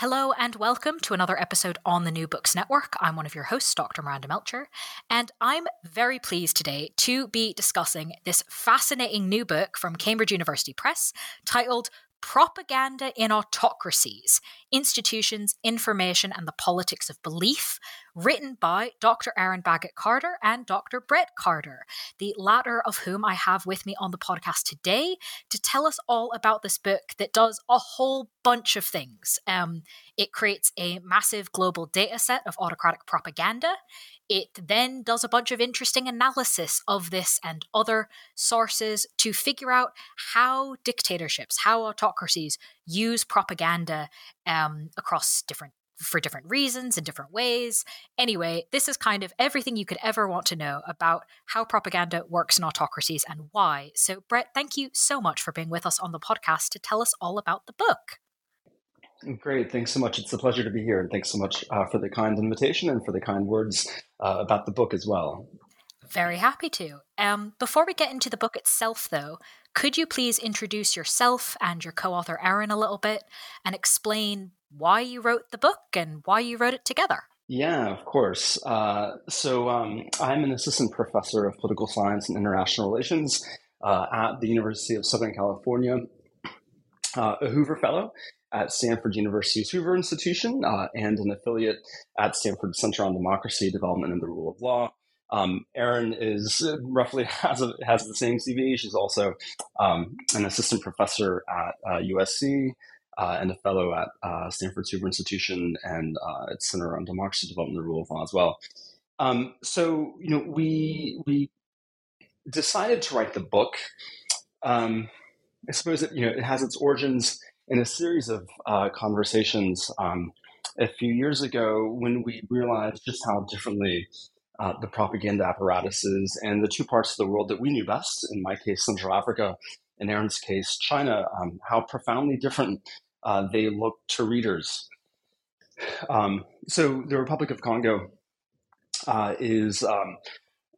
Hello and welcome to another episode on the New Books Network. I'm one of your hosts, Dr. Miranda Melcher, and I'm very pleased today to be discussing this fascinating new book from Cambridge University Press titled Propaganda in Autocracies Institutions, Information, and the Politics of Belief, written by Dr. Erin Baggott Carter and Dr. Brett Carter, the latter of whom I have with me on the podcast today to tell us all about this book that does a whole bunch of things. Um, it creates a massive global data set of autocratic propaganda. It then does a bunch of interesting analysis of this and other sources to figure out how dictatorships, how autocracies use propaganda um, across different for different reasons in different ways. Anyway, this is kind of everything you could ever want to know about how propaganda works in autocracies and why. So, Brett, thank you so much for being with us on the podcast to tell us all about the book. Great. Thanks so much. It's a pleasure to be here. And thanks so much uh, for the kind invitation and for the kind words uh, about the book as well. Very happy to. Um, before we get into the book itself, though, could you please introduce yourself and your co author, Erin a little bit and explain why you wrote the book and why you wrote it together? Yeah, of course. Uh, so um, I'm an assistant professor of political science and international relations uh, at the University of Southern California, uh, a Hoover Fellow at Stanford University's Hoover Institution uh, and an affiliate at Stanford Center on Democracy, Development, and the Rule of Law. Um, Erin is uh, roughly has a, has the same CV. She's also um, an assistant professor at uh, USC uh, and a fellow at uh, Stanford Hoover Institution and uh, at Center on Democracy, Development, and the Rule of Law as well. Um, so you know, we we decided to write the book. Um, I suppose it, you know it has its origins in a series of uh, conversations um, a few years ago when we realized just how differently uh, the propaganda apparatuses and the two parts of the world that we knew best, in my case, Central Africa, in Erin's case, China, um, how profoundly different uh, they look to readers. Um, so the Republic of Congo uh, is um,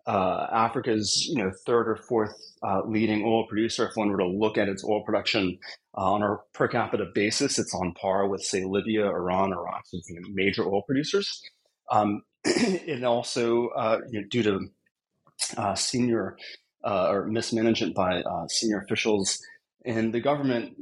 uh, Africa's you know third or fourth uh, leading oil producer. If one were to look at its oil production uh, on a per capita basis, it's on par with say Libya, Iran, Iraq, so you know, major oil producers. Um, and also uh, you know, due to uh, senior uh, or mismanagement by senior officials and the government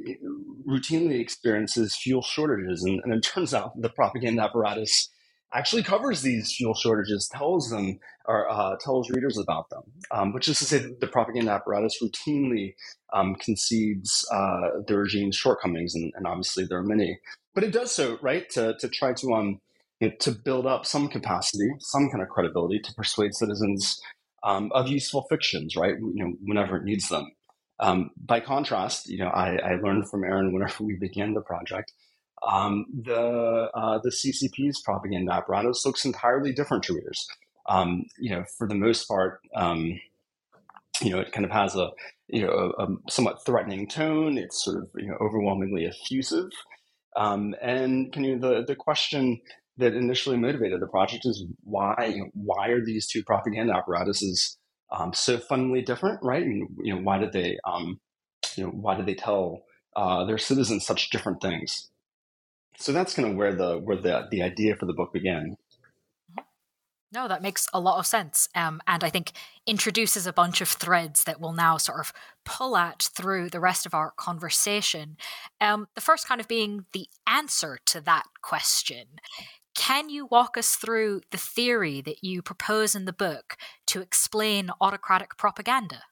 routinely experiences fuel shortages. And, and, it turns out the propaganda apparatus actually covers these fuel shortages, tells them or uh, tells readers about them, um, which is to say that the propaganda apparatus routinely um, concedes uh, the regime's shortcomings, and, and, obviously there are many. But it does so, right, to, to try to um, you know, to build up some capacity, some kind of credibility to persuade citizens um, of useful fictions, right? You know, whenever it needs them. Um, by contrast, you know, I, I, learned from Erin whenever we began the project um, the uh, the CCP's propaganda apparatus looks entirely different to readers. Um, you know, for the most part, um, you know, it kind of has a you know a, a, somewhat threatening tone. It's sort of you know overwhelmingly effusive, um, and can you the the question that initially motivated the project is why why are these two propaganda apparatuses um, so fundamentally different, right? And you know, why did they um, you know why did they tell uh, their citizens such different things? So that's kind of where the where the the idea for the book began. No, that makes a lot of sense. Um, and I think introduces a bunch of threads that we'll now sort of pull at through the rest of our conversation. Um, the first kind of being the answer to that question. Can you walk us through the theory that you propose in the book to explain autocratic propaganda?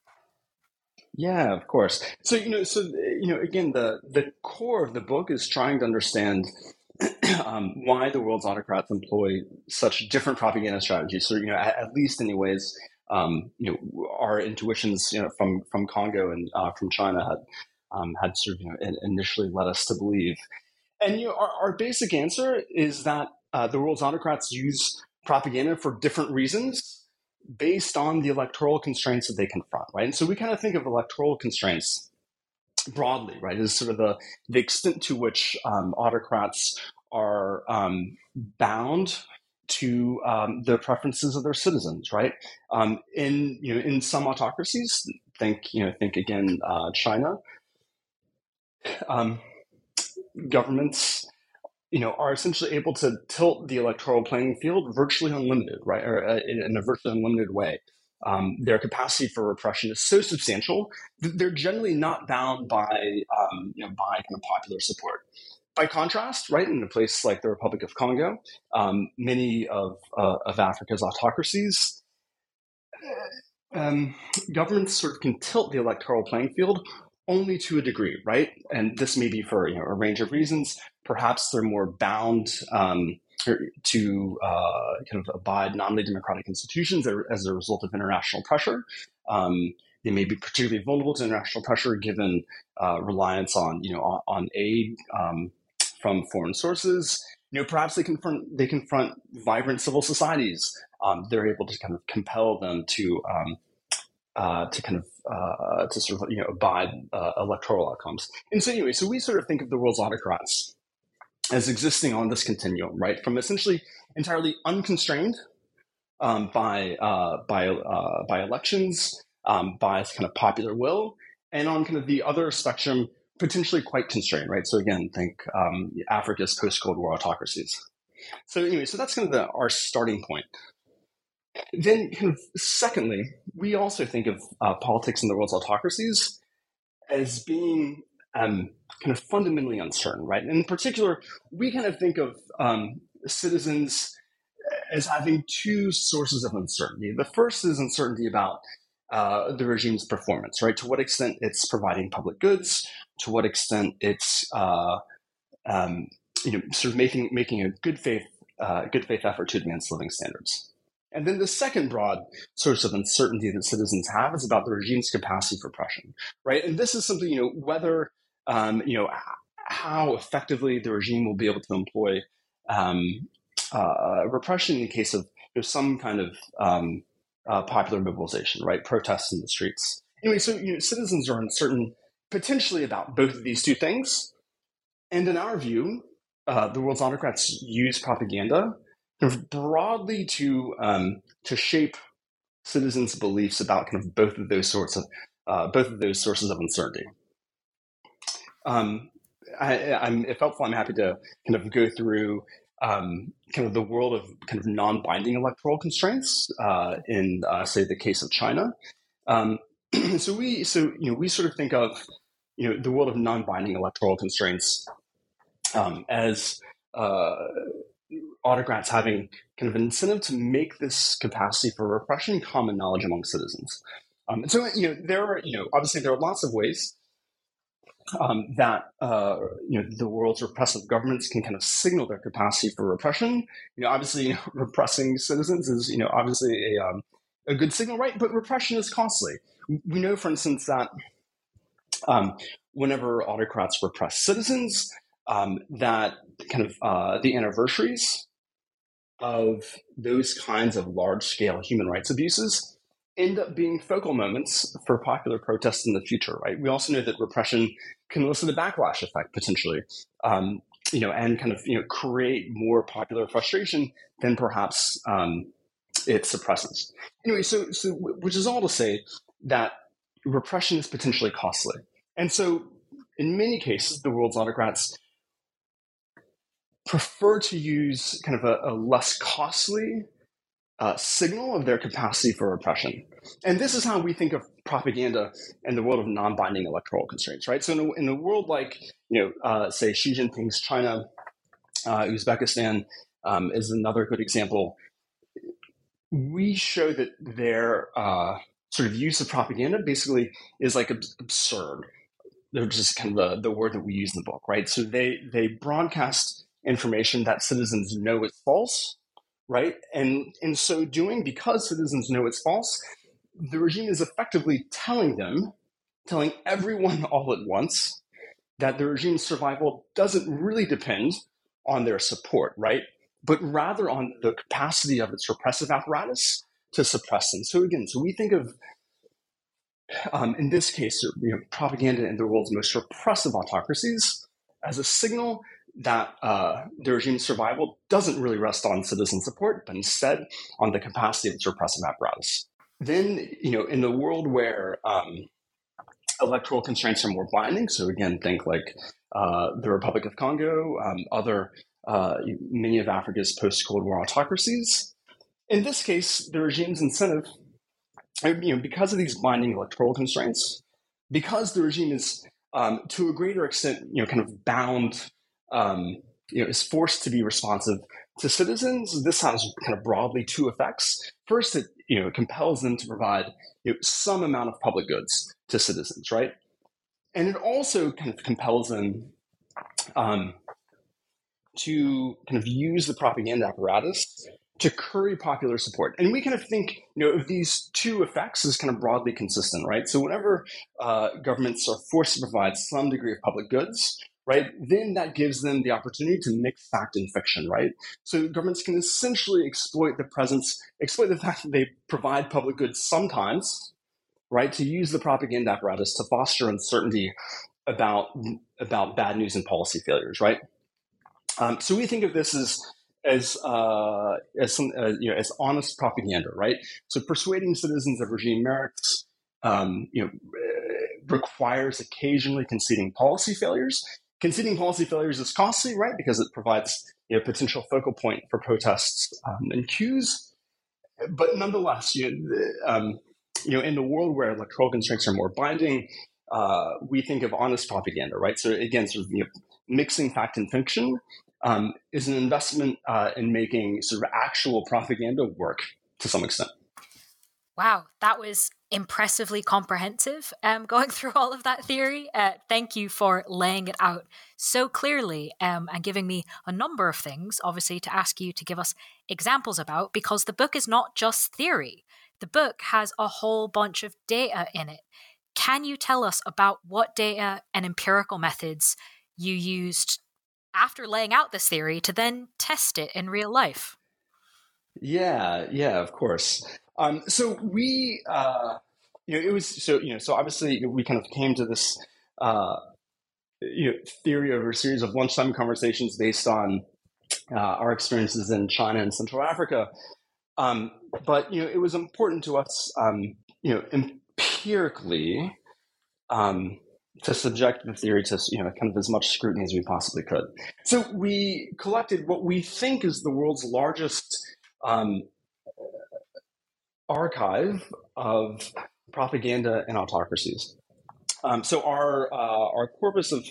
Yeah, of course. So you know, so you know, again, the the core of the book is trying to understand um, why the world's autocrats employ such different propaganda strategies. So, you know, at, at least, anyways, um, you know, our intuitions, you know, from from Congo and uh, from China had um, had sort of you know initially led us to believe. And you know, our, our basic answer is that uh, the world's autocrats use propaganda for different reasons based on the electoral constraints that they confront, right? And so we kind of think of electoral constraints broadly, right, is sort of the, the extent to which um, autocrats are um, bound to um, the preferences of their citizens, right? Um, in you know, in some autocracies, think you know, think again, uh, China. Um, governments, you know, are essentially able to tilt the electoral playing field virtually unlimited, right, or uh, in a virtually unlimited way um, their capacity for repression is so substantial that they're generally not bound by um, you know by kind of popular support. By contrast, right in a place like the Republic of Congo, um, many of uh, of Africa's autocracies, um, governments sort of can tilt the electoral playing field only to a degree, right? And this may be for you know, a range of reasons. Perhaps they're more bound um, to uh, kind of abide nominally democratic institutions as a result of international pressure. Um, they may be particularly vulnerable to international pressure given uh, reliance on you know on, on aid um, from foreign sources. You know, perhaps they confront they confront vibrant civil societies. Um, they're able to kind of compel them to um, uh, to kind of uh, to sort of you know abide uh, electoral outcomes. And so anyway, so we sort of think of the world's autocrats as existing on this continuum, right? From essentially entirely unconstrained um, by uh, by uh, by elections, um, by kind of popular will, and on kind of the other spectrum, potentially quite constrained, right? So again, think um, Africa's post Cold War autocracies. So anyway, so that's kind of the, our starting point. Then, kind of secondly, we also think of uh, politics in the world's autocracies as being um, kind of fundamentally uncertain, right? And in particular, we kind of think of um, citizens as having two sources of uncertainty. The first is uncertainty about uh, the regime's performance, right? To what extent it's providing public goods, to what extent it's uh, um, you know sort of making making a good faith uh, good faith effort to advance living standards. And then the second broad source of uncertainty that citizens have is about the regime's capacity for oppression, right? And this is something, you know, whether, um, you know, how effectively the regime will be able to employ um, uh, repression in case of you know, some kind of um, uh, popular mobilization, right? Protests in the streets. Anyway, so you know, citizens are uncertain potentially about both of these two things. And in our view, uh, the world's autocrats use propaganda broadly to um, to shape citizens' beliefs about kind of both of those sorts of uh, both of those sources of uncertainty. Um, I, am if helpful, I'm happy to kind of go through um, kind of the world of kind of non-binding electoral constraints uh, in, uh, say, the case of China. Um, so we, so you know, we sort of think of you know the world of non-binding electoral constraints um, as uh, autocrats having kind of an incentive to make this capacity for repression common knowledge among citizens. Um, and so, you know, there are, you know, obviously there are lots of ways um, that uh, you know the world's repressive governments can kind of signal their capacity for repression. You know, obviously, you know, repressing citizens is you know obviously a um, a good signal, right? But repression is costly. We know, for instance, that um, whenever autocrats repress citizens, um, that kind of uh, the anniversaries of those kinds of large scale human rights abuses end up being focal moments for popular protests in the future, right? We also know that repression can elicit a backlash effect potentially, um, you know, and kind of you know create more popular frustration than perhaps um, it suppresses. Anyway, so so which is all to say that repression is potentially costly, and so in many cases, the world's autocrats prefer to use kind of a, a less costly uh, signal of their capacity for repression. And this is how we think of propaganda in the world of non-binding electoral constraints, right? So in a, in a world like, you know, uh, say Xi Jinping's China, uh, Uzbekistan um, is another good example. We show that their uh, sort of use of propaganda basically is like absurd. They're just kind of the, the word that we use in the book, right? So they they broadcast information that citizens know is false, right? And in so doing, because citizens know it's false, the regime is effectively telling them, telling everyone all at once, that the regime's survival doesn't really depend on their support, right? But rather on the capacity of its repressive apparatus to suppress them. So again, so we think of um, in this case, you know, propaganda in the world's most repressive autocracies as a signal that uh, the regime's survival doesn't really rest on citizen support, but instead on the capacity of its repressive apparatus. Then, you know, in the world where um, electoral constraints are more binding, so again, think like uh, the Republic of Congo, um, other uh, many of Africa's post-Cold War autocracies. In this case, the regime's incentive, you know, because of these binding electoral constraints, because the regime is um, to a greater extent, you know, kind of bound um, you know, is forced to be responsive to citizens. This has kind of broadly two effects. First, it you know compels them to provide you know, some amount of public goods to citizens, right? And it also kind of compels them um, to kind of use the propaganda apparatus to curry popular support. And we kind of think, you know, of these two effects as kind of broadly consistent, right? So whenever uh, governments are forced to provide some degree of public goods, right, then that gives them the opportunity to mix fact and fiction, right? So governments can essentially exploit the presence, exploit the fact that they provide public goods sometimes, right, to use the propaganda apparatus to foster uncertainty about about bad news and policy failures, right? Um, so we think of this as as uh, as some uh, you know as honest propaganda, right? So persuading citizens of regime merits, um, you know, requires occasionally conceding policy failures, Conceding policy failures is costly, right? Because it provides you know, potential focal point for protests um, and coups. But nonetheless, you know, um, you know, in the world where electoral constraints are more binding, uh, we think of honest propaganda, right? So again, sort of you know, mixing fact and fiction um, is an investment uh, in making sort of actual propaganda work to some extent. Wow, that was impressively comprehensive um, going through all of that theory. Uh, thank you for laying it out so clearly um, and giving me a number of things, obviously, to ask you to give us examples about, because the book is not just theory. The book has a whole bunch of data in it. Can you tell us about what data and empirical methods you used after laying out this theory to then test it in real life? Yeah, yeah, of course. Um, so we, uh, you know, it was so you know, so obviously we kind of came to this, uh, you know, theory over a series of lunchtime conversations based on uh, our experiences in China and Central Africa. Um, but you know, it was important to us, um, you know, empirically. Um, to subject the theory to you know kind of as much scrutiny as we possibly could. So we collected what we think is the world's largest um, archive of propaganda and autocracies. Um, so our uh, our corpus of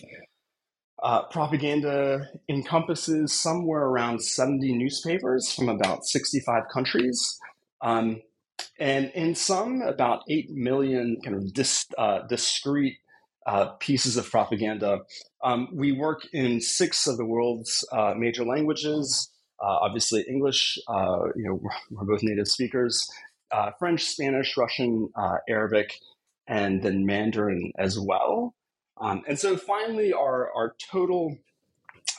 uh, propaganda encompasses somewhere around 70 newspapers from about 65 countries. Um, and in some, about 8 million kind of dis, uh, discrete uh, pieces of propaganda. Um, we work in six of the world's uh, major languages. Uh, obviously, English, you know, we're both native speakers uh, French, Spanish, Russian, uh, Arabic, and then Mandarin as well. Um, and so finally, our, our total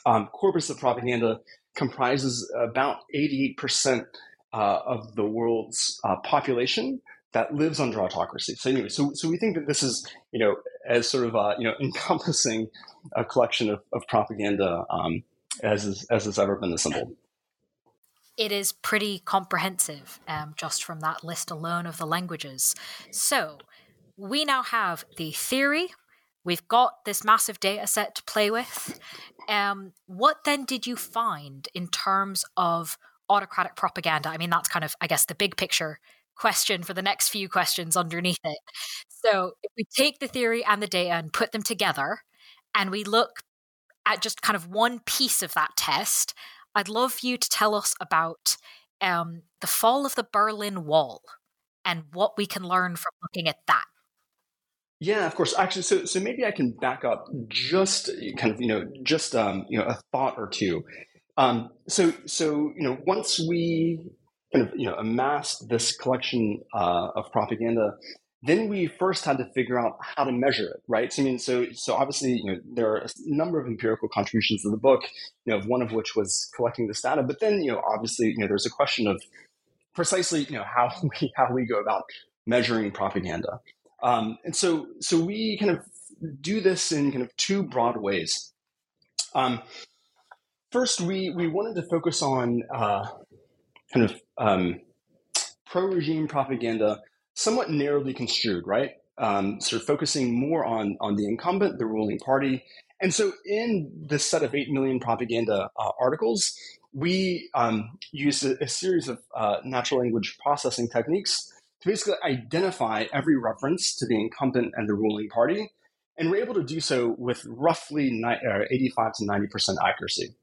um, corpus of propaganda comprises about 88% uh, of the world's uh, population that lives under autocracy. So anyway, so, so we think that this is, you know, as sort of, uh, you know, encompassing a collection of, of propaganda um, as, is, as has ever been assembled it is pretty comprehensive um, just from that list alone of the languages. So we now have the theory. We've got this massive data set to play with. Um, what then did you find in terms of autocratic propaganda? I mean, that's kind of, I guess, the big picture question for the next few questions underneath it. So if we take the theory and the data and put them together and we look at just kind of one piece of that test, I'd love you to tell us about um, the fall of the Berlin Wall and what we can learn from looking at that. Yeah, of course. Actually, so so maybe I can back up just kind of you know just um, you know a thought or two. Um, so so you know once we kind of you know amassed this collection uh, of propaganda, then we first had to figure out how to measure it, right? So I mean, so so obviously you know there are a number of empirical contributions to the book, you know, one of which was collecting this data, but then you know obviously you know there's a question of precisely you know how we how we go about measuring propaganda. Um, and so, so we kind of do this in kind of two broad ways. Um, first, we we wanted to focus on uh, kind of um, pro-regime propaganda, somewhat narrowly construed, right? Um, sort of focusing more on on the incumbent, the ruling party. And so, in this set of eight million propaganda uh, articles, we um, used a, a, series of uh, natural language processing techniques to basically identify every reference to the incumbent and the ruling party. And we're able to do so with roughly 85 to 90% accuracy.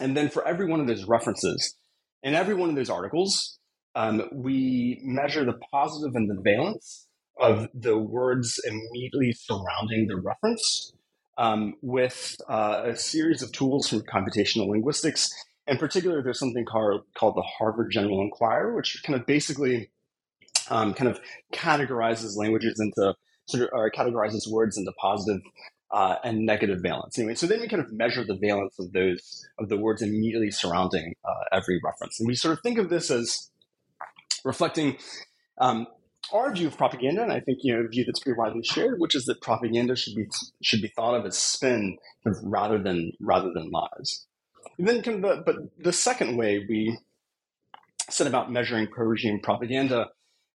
And then for every one of those references, in every one of those articles, um, we measure the positive and the valence of the words immediately surrounding the reference um, with uh, a series of tools from computational linguistics. In particular, there's something called, called the Harvard General Inquirer, which kind of basically um, kind of categorizes languages into sort of or categorizes words into positive uh, and negative valence. Anyway, so then we kind of measure the valence of those of the words immediately surrounding uh, every reference, and we sort of think of this as reflecting um, our view of propaganda, and I think you know a view that's pretty widely shared, which is that propaganda should be should be thought of as spin rather than rather than lies. And then, the, but the second way we set about measuring pro-regime propaganda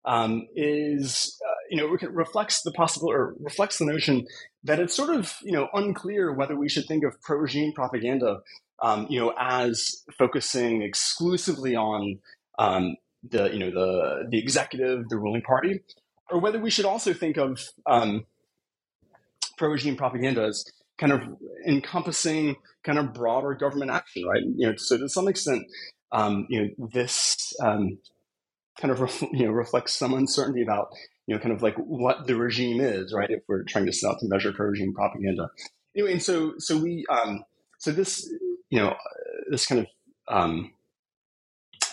um, is uh, you know reflects the possible or reflects the notion that it's sort of you know unclear whether we should think of pro-regime propaganda um, you know as focusing exclusively on um, the you know the the executive the ruling party or whether we should also think of um, pro-regime propaganda as kind of encompassing kind of broader government action right you know so to some extent um, you know this um, kind of ref, you know reflects some uncertainty about you know kind of like what the regime is, right? If we're trying to set out to measure pro-regime propaganda. Anyway, and so so we um, so this you know this kind of um,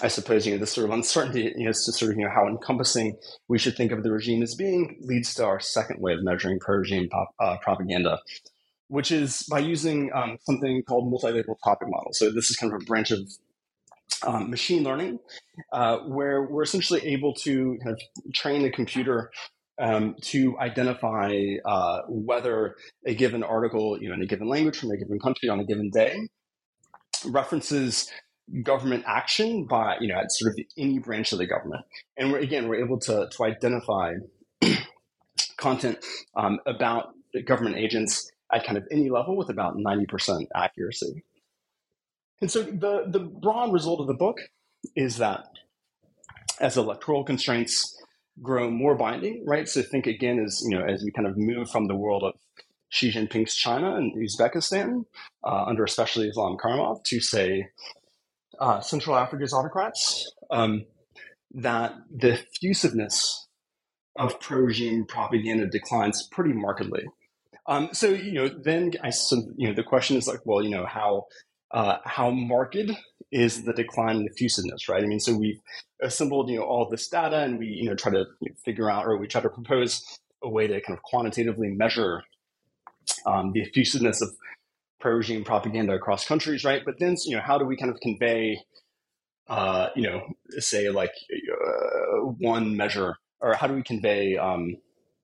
I suppose you know this sort of uncertainty you know, as to sort of you know how encompassing we should think of the regime as being leads to our second way of measuring pro-regime pop, uh, propaganda, which is by using um, something called multilateral topic models. So this is kind of a branch of um, machine learning, uh, where we're essentially able to kind of train the computer um, to identify uh, whether a given article, you know, in a given language from a given country on a given day, references government action by, you know, at sort of any branch of the government. And we're, again, we're able to, to identify content um, about government agents at kind of any level with about 90% accuracy. And so the, the broad result of the book is that as electoral constraints grow more binding, right? So think again as you know as we kind of move from the world of Xi Jinping's China and Uzbekistan uh, under especially Islam Karimov to say uh, Central Africa's autocrats, um, that the effusiveness of pro-regime propaganda declines pretty markedly. Um, so you know, then I so, you know the question is like, well, you know, how uh, how marked is the decline in effusiveness, right? I mean, so we've assembled, you know, all this data and we, you know, try to figure out or we try to propose a way to kind of quantitatively measure um, the effusiveness of pro-regime propaganda across countries, right? But then, you know, how do we kind of convey, uh, you know, say like uh, one measure, or how do we convey um,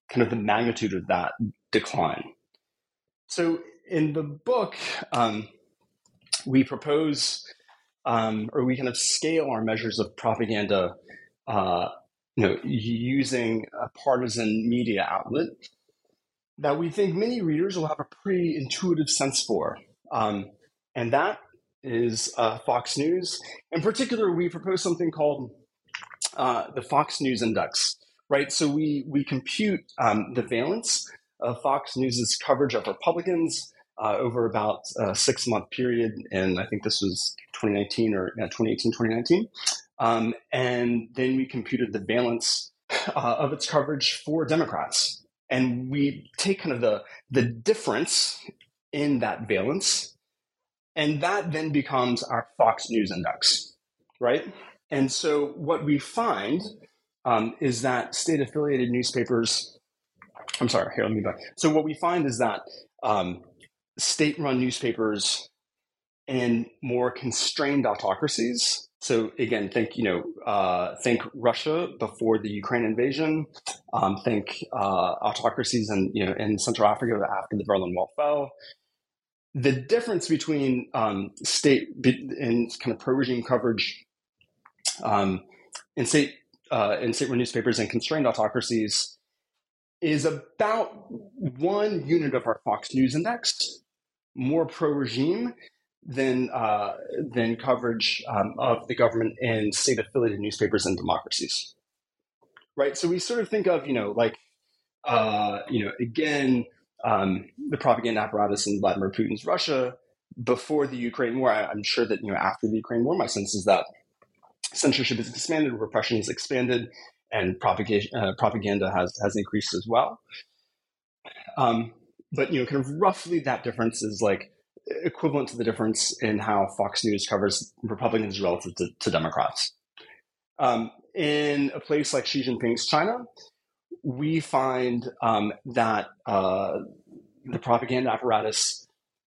kind of the magnitude of that decline? So in the book, um, we propose um, or we kind of scale our measures of propaganda uh, you know, using a partisan media outlet that we think many readers will have a pretty intuitive sense for. Um, and that is uh, Fox News. In particular, we propose something called uh, the Fox News Index, right? So we we compute um, the valence of Fox News's coverage of Republicans uh, over about a six month period, and I think this was 2019 or 2018, 2019. Um, and then we computed the valence uh, of its coverage for Democrats, and we take kind of the the difference in that valence, and that then becomes our Fox News index, right? And so what we find um, is that state affiliated newspapers. I'm sorry, here, let me back. So what we find is that um, state run newspapers in more constrained autocracies. So again, think you know, uh, think Russia before the Ukraine invasion. Um, think uh, autocracies in you know in Central Africa after the Berlin Wall fell. The difference between um, state and kind of pro regime coverage um, in state uh, in state run newspapers and constrained autocracies is about one unit of our Fox News index more pro regime than uh, than coverage um, of the government in state affiliated newspapers and democracies. Right. So we sort of think of you know like uh, you know again um, the propaganda apparatus in Vladimir Putin's Russia before the Ukraine war. I, am sure that you know after the Ukraine war, my sense is that censorship has expanded, repression has expanded, and propaganda, uh, propaganda has has increased as well. Um, but you know, kind of roughly that difference is like equivalent to the difference in how Fox News covers Republicans relative to, to Democrats. Um, in a place like Xi Jinping's China, we find um, that uh, the propaganda apparatus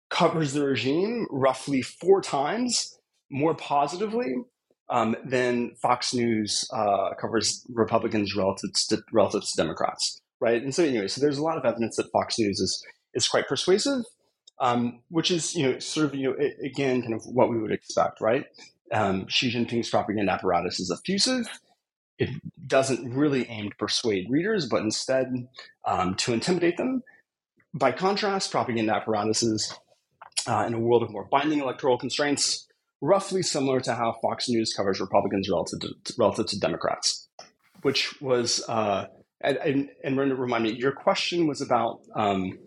covers the regime roughly four times more positively um, than Fox News uh, covers Republicans relative to, relative to Democrats, right? And so, anyway, so there's a lot of evidence that Fox News is is quite persuasive, um, which is you know sort of you know again kind of what we would expect, right? Um, Xi Jinping's propaganda apparatus is effusive. It doesn't really aim to persuade readers, but instead um, to intimidate them. By contrast, propaganda apparatuses uh, in a world of more binding electoral constraints, roughly similar to how Fox News covers Republicans relative to, relative to Democrats, which was, uh, and, and, and remind me, your question was about um,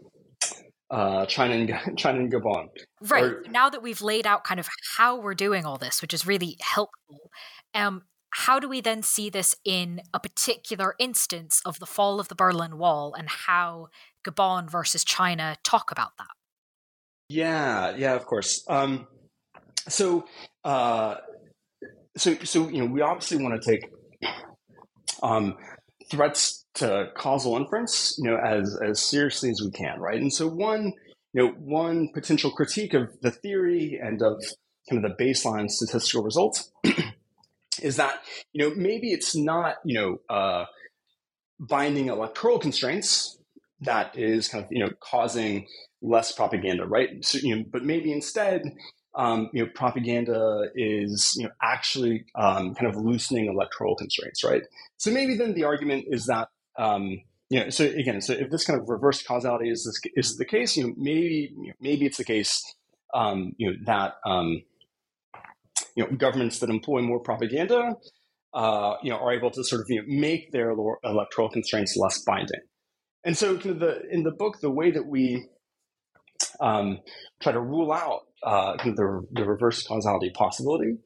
uh, China and China and Gabon. Right or, now that we've laid out kind of how we're doing all this, which is really helpful. Um, how do we then see this in a particular instance of the fall of the Berlin Wall and how Gabon versus China talk about that? Yeah, yeah, of course. Um, so, uh, so, so you know, we obviously want to take um, threats to causal inference, you know, as as seriously as we can, right? And so one, you know, one potential critique of the theory and of kind of the baseline statistical results is that you know maybe it's not you know uh, binding electoral constraints that is kind of you know causing less propaganda, right? So, you know, but maybe instead um, you know, propaganda is you know actually um, kind of loosening electoral constraints, right? So maybe then the argument is that um, you know, so again, so if this kind of reverse causality is this, is the case, you know, maybe you know, maybe it's the case, um, you know, that um, you know governments that employ more propaganda, uh, you know, are able to sort of you know make their electoral constraints less binding. And so, kind of the in the book, the way that we um, try to rule out uh, the, the reverse causality possibility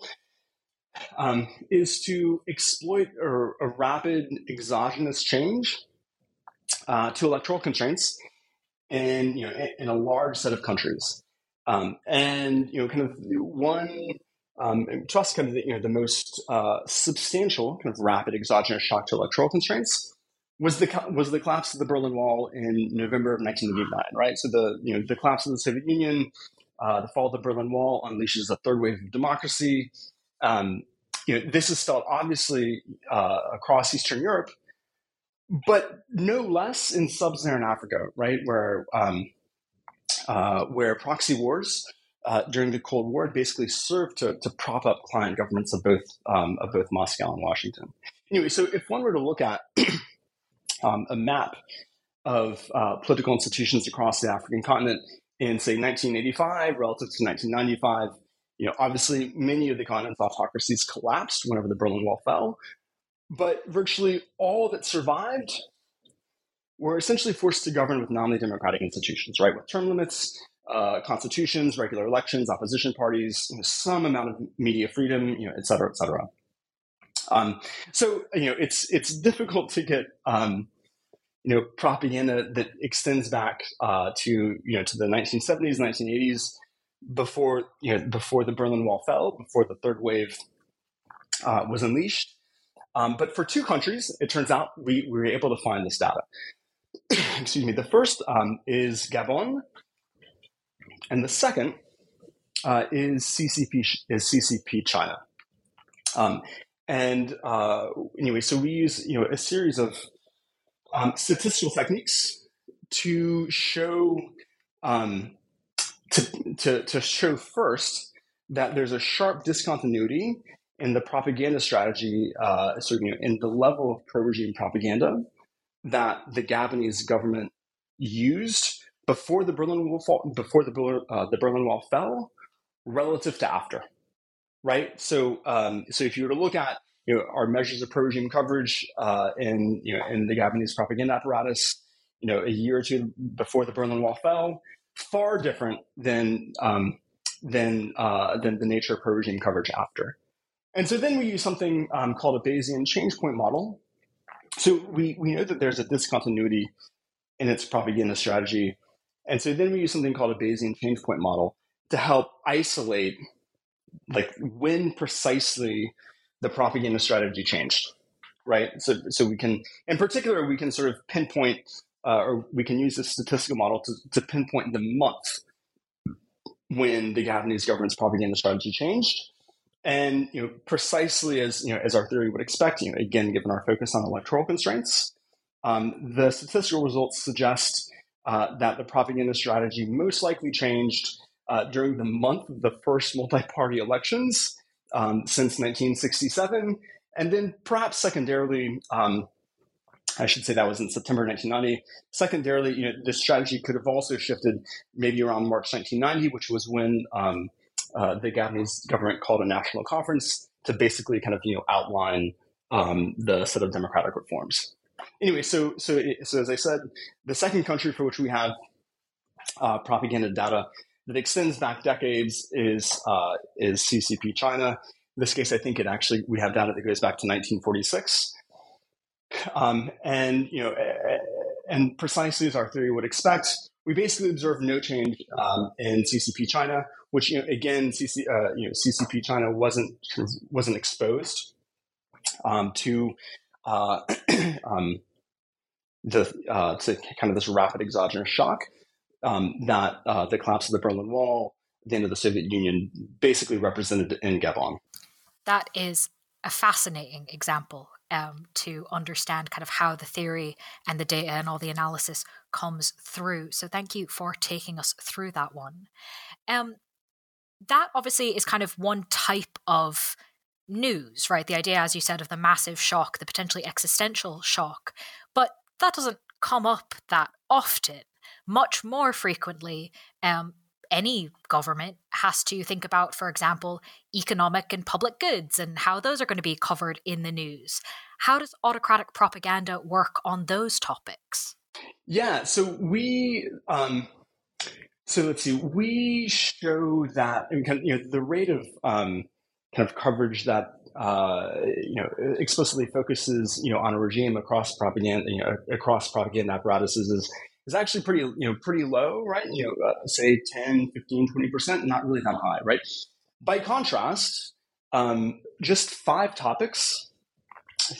um, is to exploit a, a rapid exogenous change uh, to electoral constraints in you know in a large set of countries, um, and you know kind of one um, to us kind of the, you know the most uh, substantial kind of rapid exogenous shock to electoral constraints was the was the collapse of the Berlin Wall in November of 1989, right? So the you know the collapse of the Soviet Union, uh, the fall of the Berlin Wall unleashes a third wave of democracy. Um, you know, this is felt obviously uh, across Eastern Europe, but no less in sub-Saharan Africa, right, where um, uh, where proxy wars uh, during the Cold War basically served to, to prop up client governments of both um, of both Moscow and Washington. Anyway, so if one were to look at um, a map of uh, political institutions across the African continent in say 1985 relative to 1995 you know, obviously many of the continent's autocracies collapsed whenever the Berlin Wall fell, but virtually all that survived were essentially forced to govern with nominally democratic institutions, right? With term limits, uh, constitutions, regular elections, opposition parties, you know, some amount of media freedom, you know, et cetera, et cetera. Um, so you know, it's it's difficult to get um, you know propaganda that extends back uh, to you know to the 1970s, 1980s, before you know before the Berlin Wall fell, before the third wave uh, was unleashed. Um, but for two countries, it turns out we, we were able to find this data. Excuse me. The first um, is Gabon, and the second uh, is CCP is CCP China. Um, and uh, anyway, so we use you know a series of um, statistical techniques to show um, to, to, to show first that there's a sharp discontinuity in the propaganda strategy, uh, so, you know, in the level of pro-regime propaganda that the Gabonese government used before the Berlin Wall fall, before the, uh, the Berlin Wall fell, relative to after, right? So, um, so if you were to look at you know our measures of pro-regime coverage uh, in you know in the Gabonese propaganda apparatus, you know, a year or two before the Berlin Wall fell, far different than um, than uh, than the nature of pro-regime coverage after. And so then we use something um, called a Bayesian change point model. So we, we know that there's a discontinuity in its propaganda strategy. And so then we use something called a Bayesian change point model to help isolate like when precisely the propaganda strategy changed, right? So, so we can, in particular, we can sort of pinpoint uh, or we can use this statistical model to, to pinpoint the month when the Gabonese government's propaganda strategy changed. And you know, precisely as you know, as our theory would expect, you know, again, given our focus on electoral constraints, um, the statistical results suggest uh, that the propaganda strategy most likely changed uh, during the month of the first multi-party elections um, since 1967, and then perhaps secondarily um, I should say that was in September 1990. Secondarily, you know, this strategy could have also shifted maybe around March 1990, which was when um, uh, the Gabonese government called a national conference to basically kind of you know outline um, the set of democratic reforms. Anyway, so so so as I said, the second country for which we have uh, propaganda data that extends back decades is uh, is CCP China. In this case, I think it actually we have data that goes back to 1946. Um, and you know, and precisely as our theory would expect, we basically observed no change um, in CCP China, which you know, again, CC, uh, you know, CCP China wasn't wasn't exposed um, to uh, um, the uh, to kind of this rapid exogenous shock um, that uh, the collapse of the Berlin Wall, the end of the Soviet Union, basically represented in Gabon. That is a fascinating example um, to understand kind of how the theory and the data and all the analysis comes through. So thank you for taking us through that one. Um, that obviously is kind of one type of news, right? The idea, as you said, of the massive shock, the potentially existential shock. But that doesn't come up that often. Much more frequently, um, any government has to think about, for example, economic and public goods and how those are going to be covered in the news. How does autocratic propaganda work on those topics? Yeah, so we, um, so let's see, we show that you know the rate of um, kind of coverage that uh, you know explicitly focuses you know on a regime across propaganda you know across propaganda apparatuses is is actually pretty, you know, pretty low, right? You know, uh, say 10, 15, 20%, not really that high, right? By contrast, um, just five topics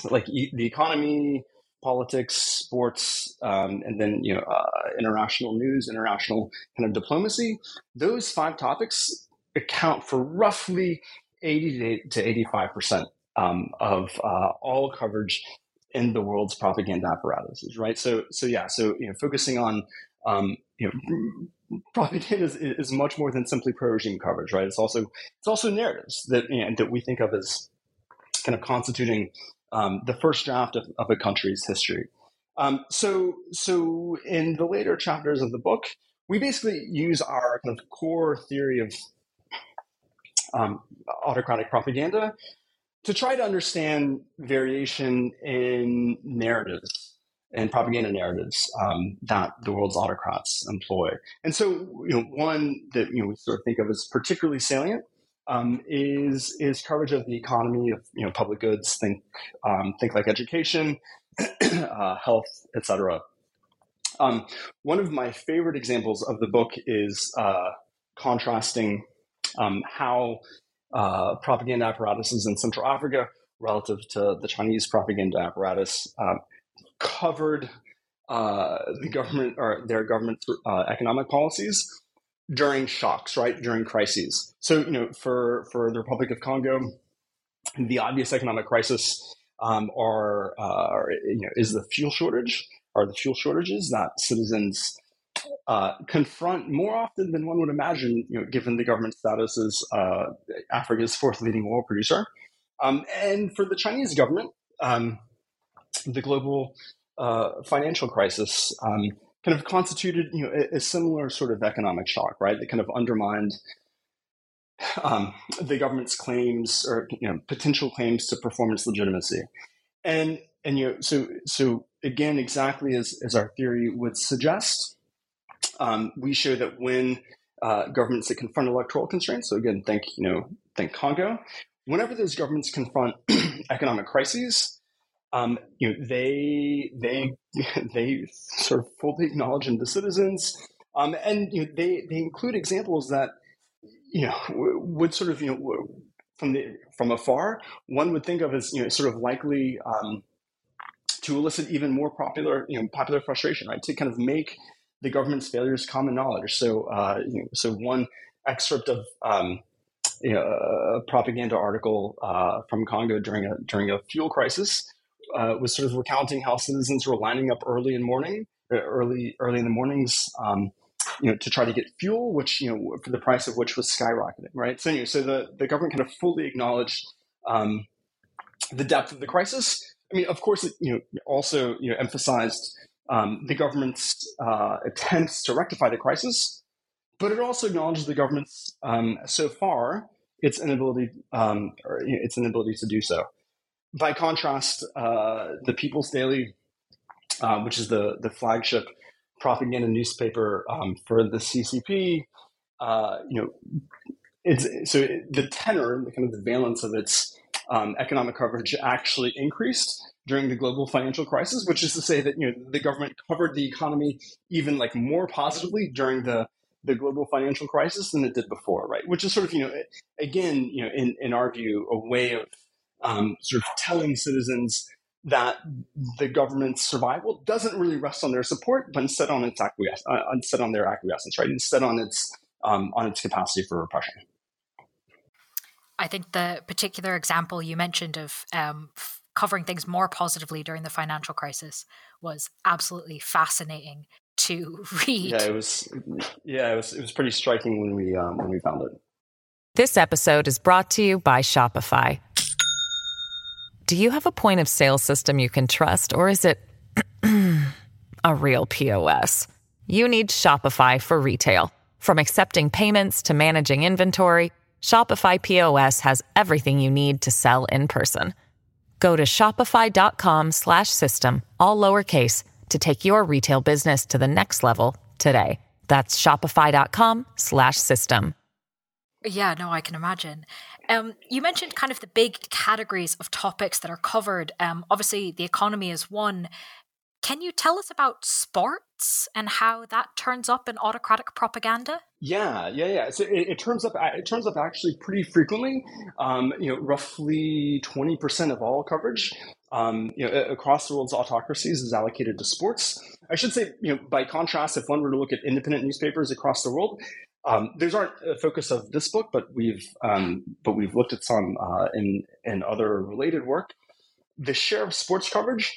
like e- the economy, politics, sports, um, and then you know uh, international news, international kind of diplomacy. Those five topics account for roughly eighty to eighty-five percent um, of uh, all coverage in the world's propaganda apparatuses, right? So, so yeah, so you know, focusing on um, you know, propaganda is, is much more than simply pro-regime coverage, right? It's also it's also narratives that you know, that we think of as kind of constituting um, the first draft of, of a country's history. Um, so, so in the later chapters of the book, we basically use our kind of core theory of um, autocratic propaganda to try to understand variation in narratives and propaganda narratives um, that the world's autocrats employ. And so, you know, one that you know we sort of think of as particularly salient um, is is coverage of the economy of you know public goods. Think um, think like education, uh, health, etc. Um, one of my favorite examples of the book is uh, contrasting um, how uh, propaganda apparatuses in Central Africa relative to the Chinese propaganda apparatus um, covered uh, the government or their government uh, economic policies during shocks, right? During crises. So, you know, for, for the Republic of Congo, the obvious economic crisis um, are, uh, you know, is the fuel shortage, are the fuel shortages that citizens uh, confront more often than one would imagine, you know, given the government status as uh, Africa's fourth leading oil producer. Um, and for the Chinese government, um, the global uh, financial crisis um, kind of constituted you know, a, a, similar sort of economic shock, right? That kind of undermined um, the government's claims or you know, potential claims to performance legitimacy. And and you know, so so again, exactly as, as our theory would suggest, um, we show that when uh, governments that confront electoral constraints, so again, think you know, think Congo, whenever those governments confront economic crises, um, you know, they they they sort of fully acknowledge them to citizens, um, and you know, they they include examples that you know would sort of you know from the from afar one would think of as you know sort of likely um, to elicit even more popular you know popular frustration, right? To kind of make the government's failure is common knowledge. So uh, you know, so one excerpt of um, you know, a propaganda article uh, from Congo during a during a fuel crisis uh, was sort of recounting how citizens were lining up early in morning, uh, early early in the mornings, um, you know, to try to get fuel, which you know, for the price of which was skyrocketing, right? So anyway, so the the government kind of fully acknowledged um, the depth of the crisis. I mean, of course, it you know also you know emphasized um, the government's uh, attempts to rectify the crisis, but it also acknowledges the government's um, so far its inability um, or you know, its inability to do so. By contrast, uh, the People's Daily, uh, which is the the flagship propaganda newspaper um, for the CCP, uh, you know, it's so the tenor, the kind of the valence of its um, economic coverage actually increased during the global financial crisis, which is to say that you know the government covered the economy even like more positively during the the global financial crisis than it did before, right? Which is sort of you know again you know in in our view a way of um, sort of telling citizens that the government's survival doesn't really rest on their support, but instead on its acquiescence, uh, instead on their acquiescence, right? Instead on its um, on its capacity for repression. I think the particular example you mentioned of um, covering things more positively during the financial crisis was absolutely fascinating to read. Yeah, it was. Yeah, it was. It was pretty striking when we um, when we found it. This episode is brought to you by Shopify. Do you have a point of sale system you can trust, or is it a real POS? You need Shopify for retail. From accepting payments to managing inventory, Shopify POS has everything you need to sell in person. Go to shopify.com slash system, all lowercase to take your retail business to the next level today. That's shopify.com slash system. Yeah, no, I can imagine. Um, you mentioned kind of the big categories of topics that are covered. Um, obviously, the economy is one. Can you tell us about sports and how that turns up in autocratic propaganda? Yeah, yeah, yeah. So it, it turns up. It turns up actually pretty frequently. Um, you know, roughly twenty percent of all coverage, um, you know, across the world's autocracies is allocated to sports. I should say, you know, by contrast, if one were to look at independent newspapers across the world, um, aren't a focus of this book, but we've um, but we've looked at some uh, in in other related work. The share of sports coverage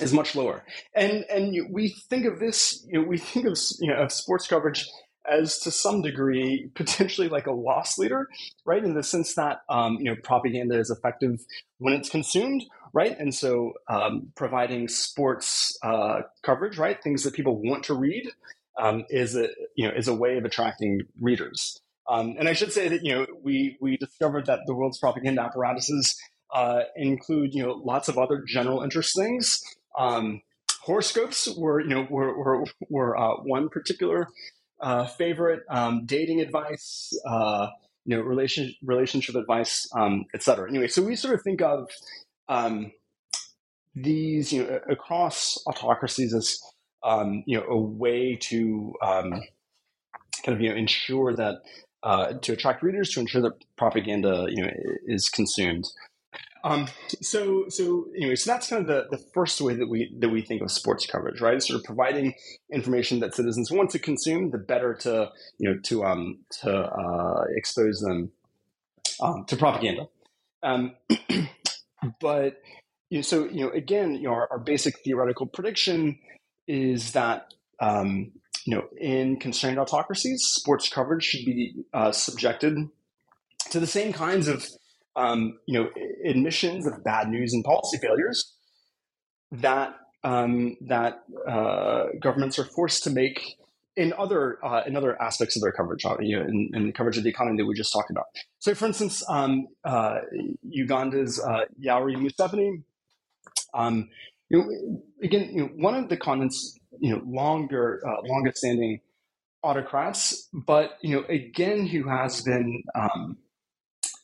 is much lower, and and we think of this. You know, we think of you know of sports coverage as to some degree potentially like a loss leader, right? In the sense that um, you know propaganda is effective when it's consumed, right? And so um, providing sports uh, coverage, right, things that people want to read, um, is a you know is a way of attracting readers. Um, and I should say that you know we we discovered that the world's propaganda apparatuses uh, include you know lots of other general interest things. Um, horoscopes were you know were were, were uh, one particular uh, favorite. Um, dating advice, uh, you know, relation relationship advice, um, etc. Anyway, so we sort of think of um, these you know across autocracies as um, you know a way to um, kind of you know ensure that uh, to attract readers to ensure that propaganda you know is consumed. Um, so so anyway, so that's kind of the, the first way that we that we think of sports coverage, right? Sort of providing information that citizens want to consume, the better to you know to um to uh, expose them um, to propaganda. Um, but you know, so you know again, you know our, our basic theoretical prediction is that um, you know in constrained autocracies, sports coverage should be uh, subjected to the same kinds of um, you know, admissions of bad news and policy failures that um, that uh, governments are forced to make in other uh, in other aspects of their coverage, uh, you know, in, in, coverage of the economy that we just talked about. So, for instance, um, uh, Uganda's uh, Yoweri Museveni, um, you know, again, you know, one of the continent's you know longer uh, longest standing autocrats, but you know, again, who has been um,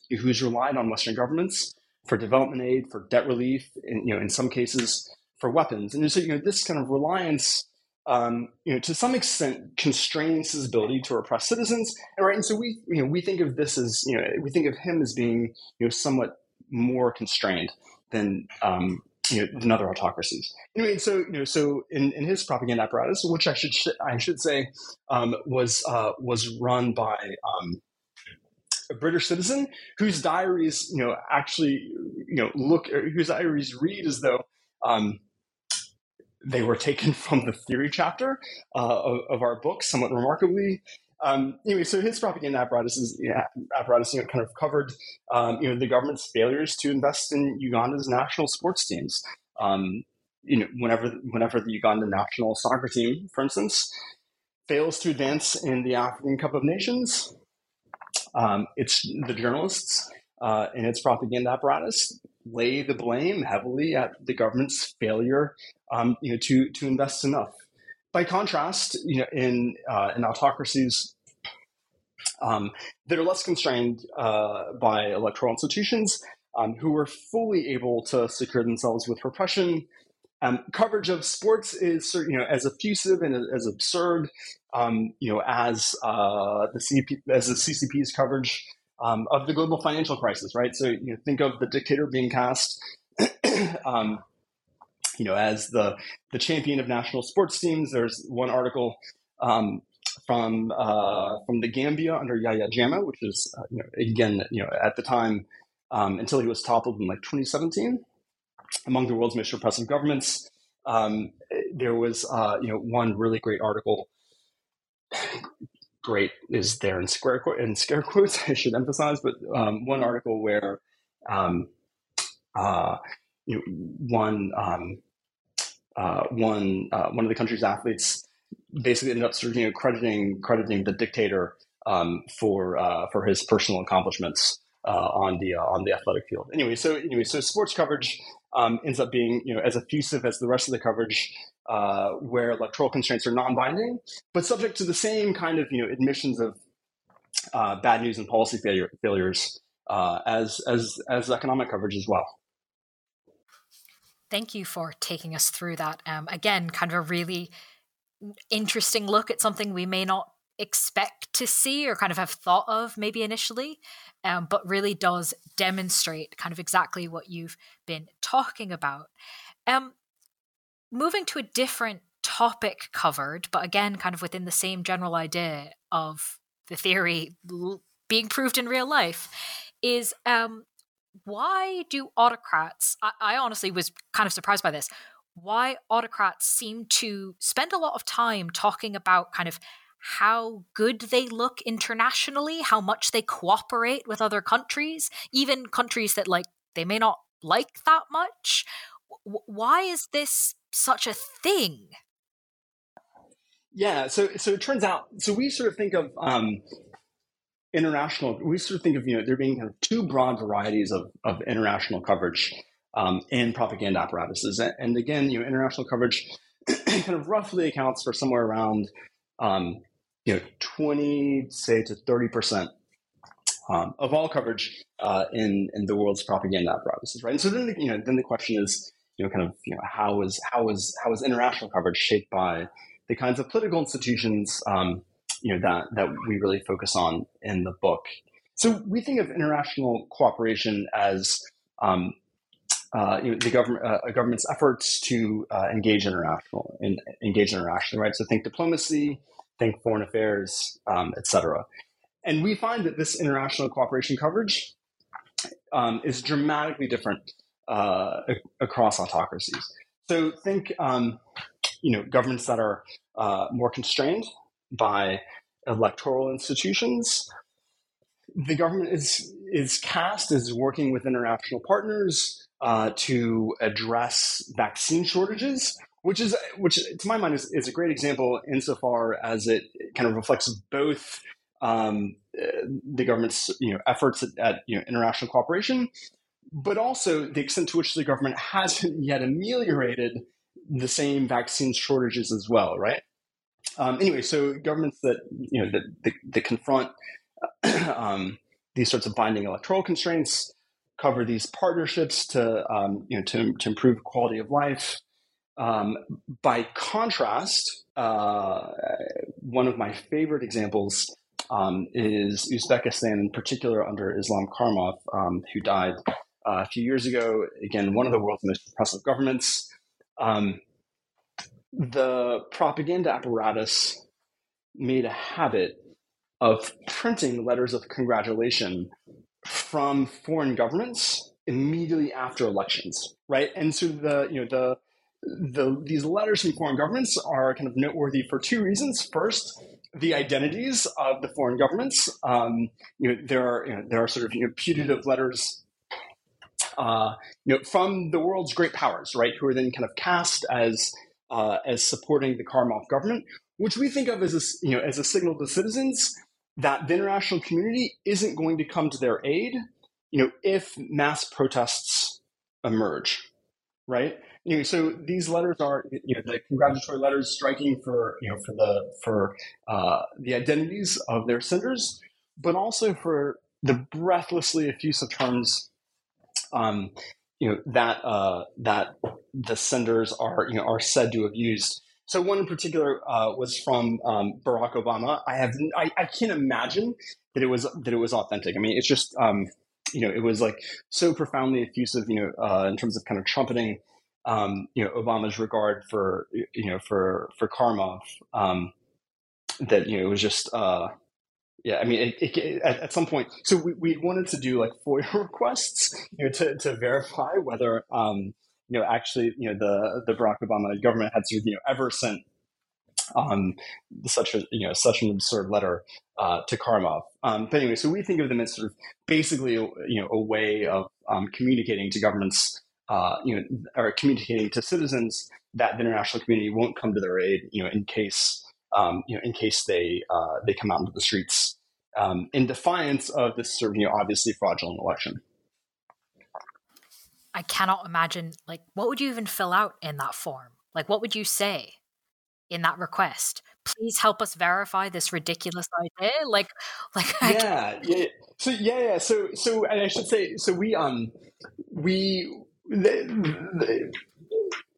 who's relied on Western governments for development aid, for debt relief, and you know, in some cases for weapons. And so, you know, this kind of reliance, um, you know, to some extent constrains his ability to repress citizens. And right, and so we, you know, we think of this as, you know, we think of him as being, you know, somewhat more constrained than, um, you know, than other autocracies. Anyway, so you know, so in, in his propaganda apparatus, which I should I should say um, was uh, was run by um, a British citizen whose diaries, you know, actually, you know, look, whose diaries read as though um, they were taken from the theory chapter uh, of, of, our book, somewhat remarkably. Um, anyway, so his propaganda apparatus is you know, apparatus, you know, kind of covered, um, you know, the government's failures to invest in Uganda's national sports teams. Um, you know, whenever whenever the Uganda national soccer team, for instance, fails to advance in the African Cup of Nations, um, it's the journalists uh, and its propaganda apparatus lay the blame heavily at the government's failure, um, you know, to to invest enough. By contrast, you know, in uh, in autocracies um, that are less constrained uh, by electoral institutions, um, who are fully able to secure themselves with repression. Um, coverage of sports is, you know, as effusive and as absurd um, you know, as uh, the CP, as the CCP's coverage um, of the global financial crisis, right? So you know, think of the dictator being cast, um, you know, as the the champion of national sports teams. There's one article um, from uh, from the Gambia under Yahya Jammeh, which is uh, you know, again, you know, at the time um, until he was toppled in like 2017, among the world's most repressive governments. Um, there was, uh, you know, one really great article great is there in square in scare quotes. I should emphasize, but um, one article where um, uh, you know, one um, uh, one uh, one of the country's athletes basically ended up sort of you know crediting crediting the dictator um, for uh, for his personal accomplishments uh, on the uh, on the athletic field. Anyway, so anyway, so sports coverage um, ends up being you know as effusive as the rest of the coverage uh, where electoral constraints are non-binding, but subject to the same kind of you know admissions of uh, bad news and policy failure, failures uh, as as as economic coverage as well. Thank you for taking us through that. Um, again, kind of a really interesting look at something we may not expect to see or kind of have thought of maybe initially, um, but really does demonstrate kind of exactly what you've been talking about. Um, moving to a different topic covered, but again, kind of within the same general idea of the theory being proved in real life, is um, why do autocrats? I, I honestly was kind of surprised by this. Why autocrats seem to spend a lot of time talking about kind of how good they look internationally, how much they cooperate with other countries, even countries that like they may not like that much. W- why is this such a thing? Yeah, so so it turns out, so we sort of think of um, international. We sort of think of you know there being kind of two broad varieties of of international coverage um, in propaganda apparatuses, and, and again, you know, international coverage kind of roughly accounts for somewhere around um, you know 20 say to 30 percent um, of all coverage uh, in in the world's propaganda apparatuses, right? And so then the, you know then the question is you know kind of you know how is how is how is international coverage shaped by the kinds of political institutions um, you know that that we really focus on in the book. So we think of international cooperation as um, uh, you know, the government, uh, a government's efforts to uh, engage international engage internationally, right? So think diplomacy, think foreign affairs, um, etc. And we find that this international cooperation coverage um, is dramatically different uh, across autocracies. So think, um, you know, governments that are uh, more constrained by electoral institutions. The government is is cast as working with international partners uh, to address vaccine shortages, which is which to my mind is, is a great example insofar as it kind of reflects both um, the government's you know efforts at, at, you know international cooperation, but also the extent to which the government hasn't yet ameliorated the same vaccine shortages as well, right? Um, anyway, so governments that you know that, that, that confront um, these sorts of binding electoral constraints cover these partnerships to um, you know to, to improve quality of life. Um, by contrast, uh, one of my favorite examples um, is Uzbekistan, in particular under Islam Karimov, um, who died uh, a few years ago. Again, one of the world's most repressive governments. Um, the propaganda apparatus made a habit of printing letters of congratulation from foreign governments immediately after elections, right? And so the you know the the these letters from foreign governments are kind of noteworthy for two reasons. First, the identities of the foreign governments. Um, you know, there are you know, there are sort of you know, putative letters, uh, you know, from the world's great powers, right, who are then kind of cast as uh, as supporting the Karimov government, which we think of as a, you know as a signal to citizens that the international community isn't going to come to their aid, you know, if mass protests emerge, right? Anyway, so these letters are you know the congratulatory letters striking for you know for the for uh, the identities of their senders, but also for the breathlessly effusive terms um, you know that uh, that the senders are you know are said to have used. So one in particular uh, was from um, Barack Obama. I have I, I, can't imagine that it was that it was authentic. I mean, it's just um, you know it was like so profoundly effusive. You know, uh, in terms of kind of trumpeting um, you know Obama's regard for you know for for Karimov um, that you know it was just uh, yeah, I mean, it, it, at, at, some point, so we, we wanted to do like FOIA requests, you know, to, to verify whether, um, you know, actually, you know, the the Barack Obama government had sort of, you know, ever sent um, such a, you know, such an absurd letter uh, to Karimov. Um, but anyway, so we think of them as sort of basically, you know, a way of um, communicating to governments, uh, you know, or communicating to citizens that the international community won't come to their aid, you know, in case um, you know, in case they uh, they come out into the streets um, in defiance of this sort of you know obviously fraudulent election. I cannot imagine like what would you even fill out in that form? Like what would you say in that request? Please help us verify this ridiculous idea. Like, like yeah, yeah. So yeah, yeah. So so and I should say so we um we the,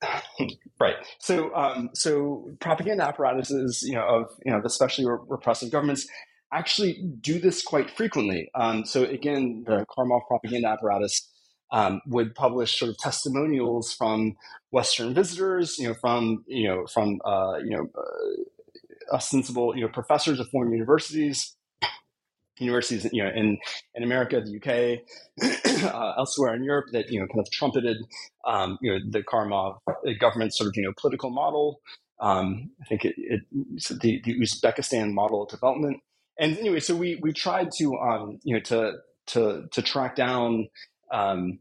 the, right. So, um, so propaganda apparatuses, you know, of you know, especially repressive governments, actually do this quite frequently. Um, so, again, the Karimov propaganda apparatus um, would publish sort of testimonials from Western visitors, you know, from you know, from uh, you know, uh, ostensible you know professors of foreign universities universities, you know, in in America, the UK, uh, elsewhere in Europe, that you know, kind of trumpeted, um, you know, the Karimov government sort of you know political model. Um, I think it, it the, the Uzbekistan model of development. And anyway, so we we tried to um, you know to to to track down um,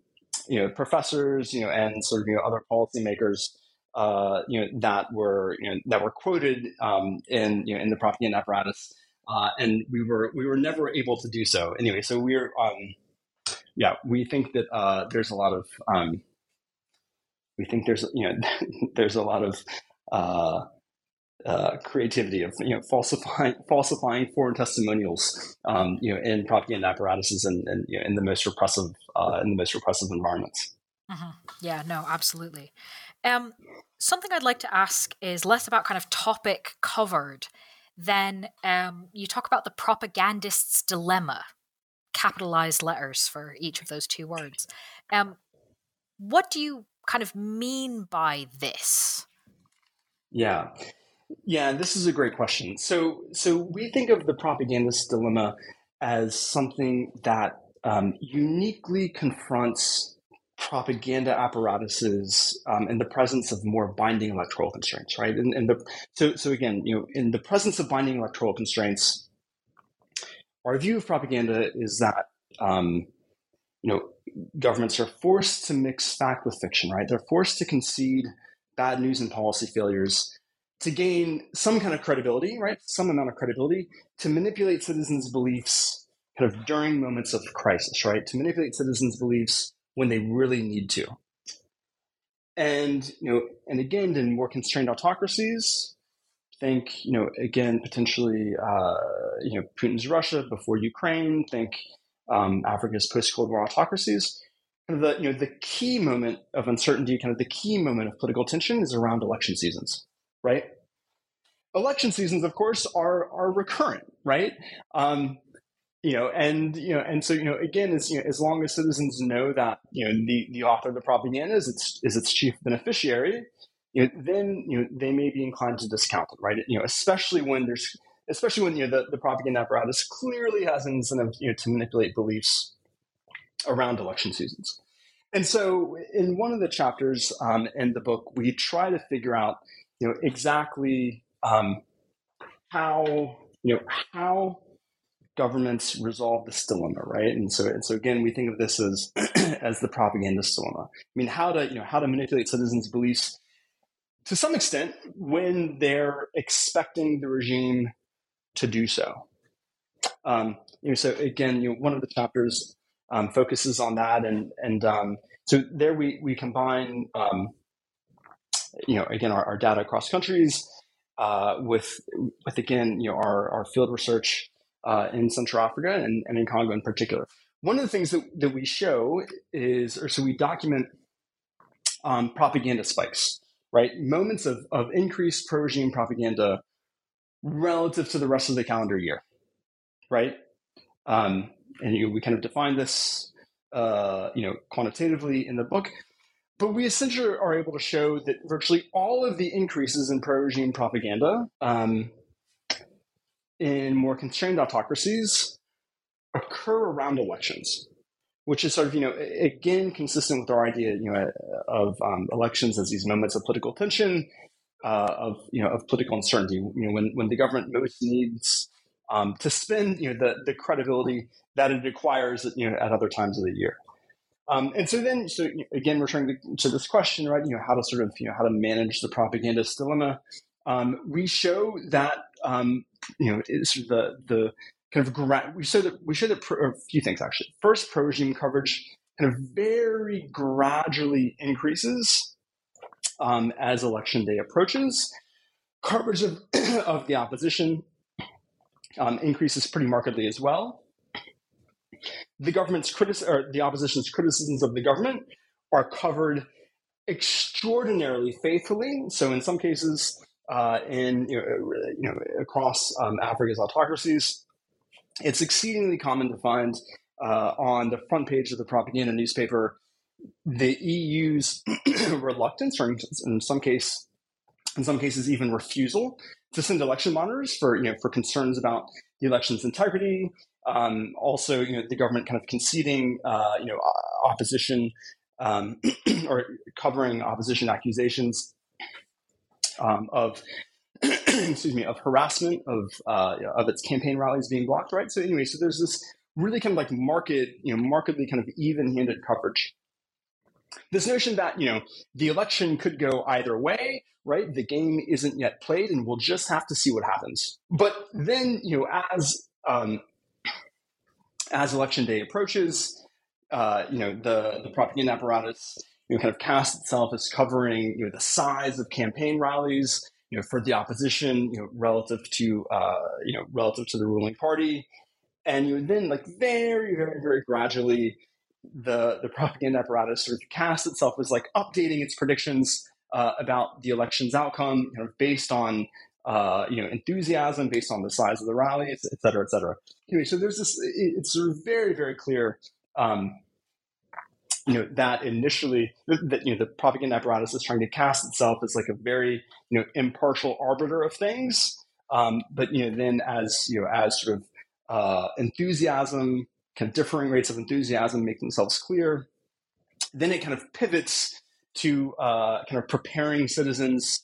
you know professors you know and sort of you know other policymakers uh, you know that were you know that were quoted um, in you know in the propaganda apparatus uh, and we were we were never able to do so. Anyway, so we're um, yeah, we think that uh, there's a lot of um, we think there's you know there's a lot of uh, uh, creativity of you know falsifying falsifying foreign testimonials um, you know in propaganda apparatuses and, and you know, in the most repressive uh, in the most repressive environments. Mm-hmm. Yeah, no, absolutely. Um, something I'd like to ask is less about kind of topic covered. Then um, you talk about the propagandist's dilemma, capitalized letters for each of those two words. Um, what do you kind of mean by this? Yeah. Yeah, this is a great question. So, so we think of the propagandist dilemma as something that um, uniquely confronts propaganda apparatuses um, in the presence of more binding electoral constraints, right? And, and the, so, so again, you know, in the presence of binding electoral constraints, our view of propaganda is that um, you know governments are forced to mix fact with fiction, right? They're forced to concede bad news and policy failures to gain some kind of credibility, right? Some amount of credibility to manipulate citizens' beliefs kind of during moments of crisis, right? To manipulate citizens' beliefs when they really need to. And you know, and again, in more constrained autocracies, think you know again potentially uh, you know Putin's Russia before Ukraine. Think um, Africa's post Cold War autocracies. Kind of the you know the key moment of uncertainty, kind of the key moment of political tension, is around election seasons, right? Election seasons, of course, are are recurrent, right? Um, you know, and you know, and so you know, again, as you know, as long as citizens know that you know the, the author of the propaganda is its is its chief beneficiary, you know, then you know they may be inclined to discount it, right? You know, especially when there's especially when you know the, the propaganda apparatus clearly has an incentive you know to manipulate beliefs around election seasons. And so, in one of the chapters um, in the book, we try to figure out, you know, exactly um, how you know how governments resolve this dilemma, right? And so, and so again, we think of this as as the propagandist dilemma. I mean, how to you know how to manipulate citizens' beliefs to some extent when they're expecting the regime to do so. Um, you know, so again, you know, one of the chapters um, focuses on that, and and um, so there we we combine, um, you know, again our, our data across countries uh, with with again, you know, our our field research uh, in Central Africa and, and in Congo in particular. One of the things that, that we show is, or so we document um, propaganda spikes, right? Moments of, of increased pro regime propaganda relative to the rest of the calendar year, right? Um, and you, we kind of define this, uh, you know, quantitatively in the book. But we essentially are able to show that virtually all of the increases in pro regime propaganda um, in more constrained autocracies occur around elections, which is sort of, you know, again, consistent with our idea, you know, of um, elections as these moments of political tension, uh, of, you know, of political uncertainty, you know, when, when the government most needs um, to spend, you know, the, the credibility that it acquires, you know, at other times of the year. Um, and so then, so again, returning to, to this question, right? You know, how to sort of, you know, how to manage the propagandist dilemma. Um, we show that um, you know it's the the kind of gra- we show that we show that a few things actually. First, pro coverage kind of very gradually increases um, as election day approaches. Coverage of of the opposition um, increases pretty markedly as well. The government's criticism or the opposition's criticisms of the government are covered extraordinarily faithfully. So in some cases, uh, in you know, you know across um, Africa's autocracies. It's exceedingly common to find uh, on the front page of the propaganda newspaper the EU's reluctance, or in some case, in some cases, even refusal to send election monitors for you know for concerns about the election's integrity. Um, also, you know, the government kind of conceding, uh, you know, opposition um, or covering opposition accusations um, of excuse me of harassment of uh, of its campaign rallies being blocked, right? So anyway, so there's this really kind of like market, you know, markedly kind of even-handed coverage. This notion that you know the election could go either way right? The game isn't yet played and we'll just have to see what happens. But then you know as um, as election day approaches uh, you know the the propaganda apparatus you know kind of casts itself as covering you know the size of campaign rallies you know for the opposition you know relative to uh, you know relative to the ruling party and you then like very very very gradually the the propaganda apparatus sort of casts itself as like updating its predictions uh, about the election's outcome, kind of based on uh, you know enthusiasm, based on the size of the rallies, et cetera, et cetera. Anyway, so there's this. It's sort of very very clear. Um, you know that initially that you know the propaganda apparatus is trying to cast itself as like a very you know impartial arbiter of things, um, but you know then as you know as sort of uh, enthusiasm kind of differing rates of enthusiasm make themselves clear. Then it kind of pivots to uh, kind of preparing citizens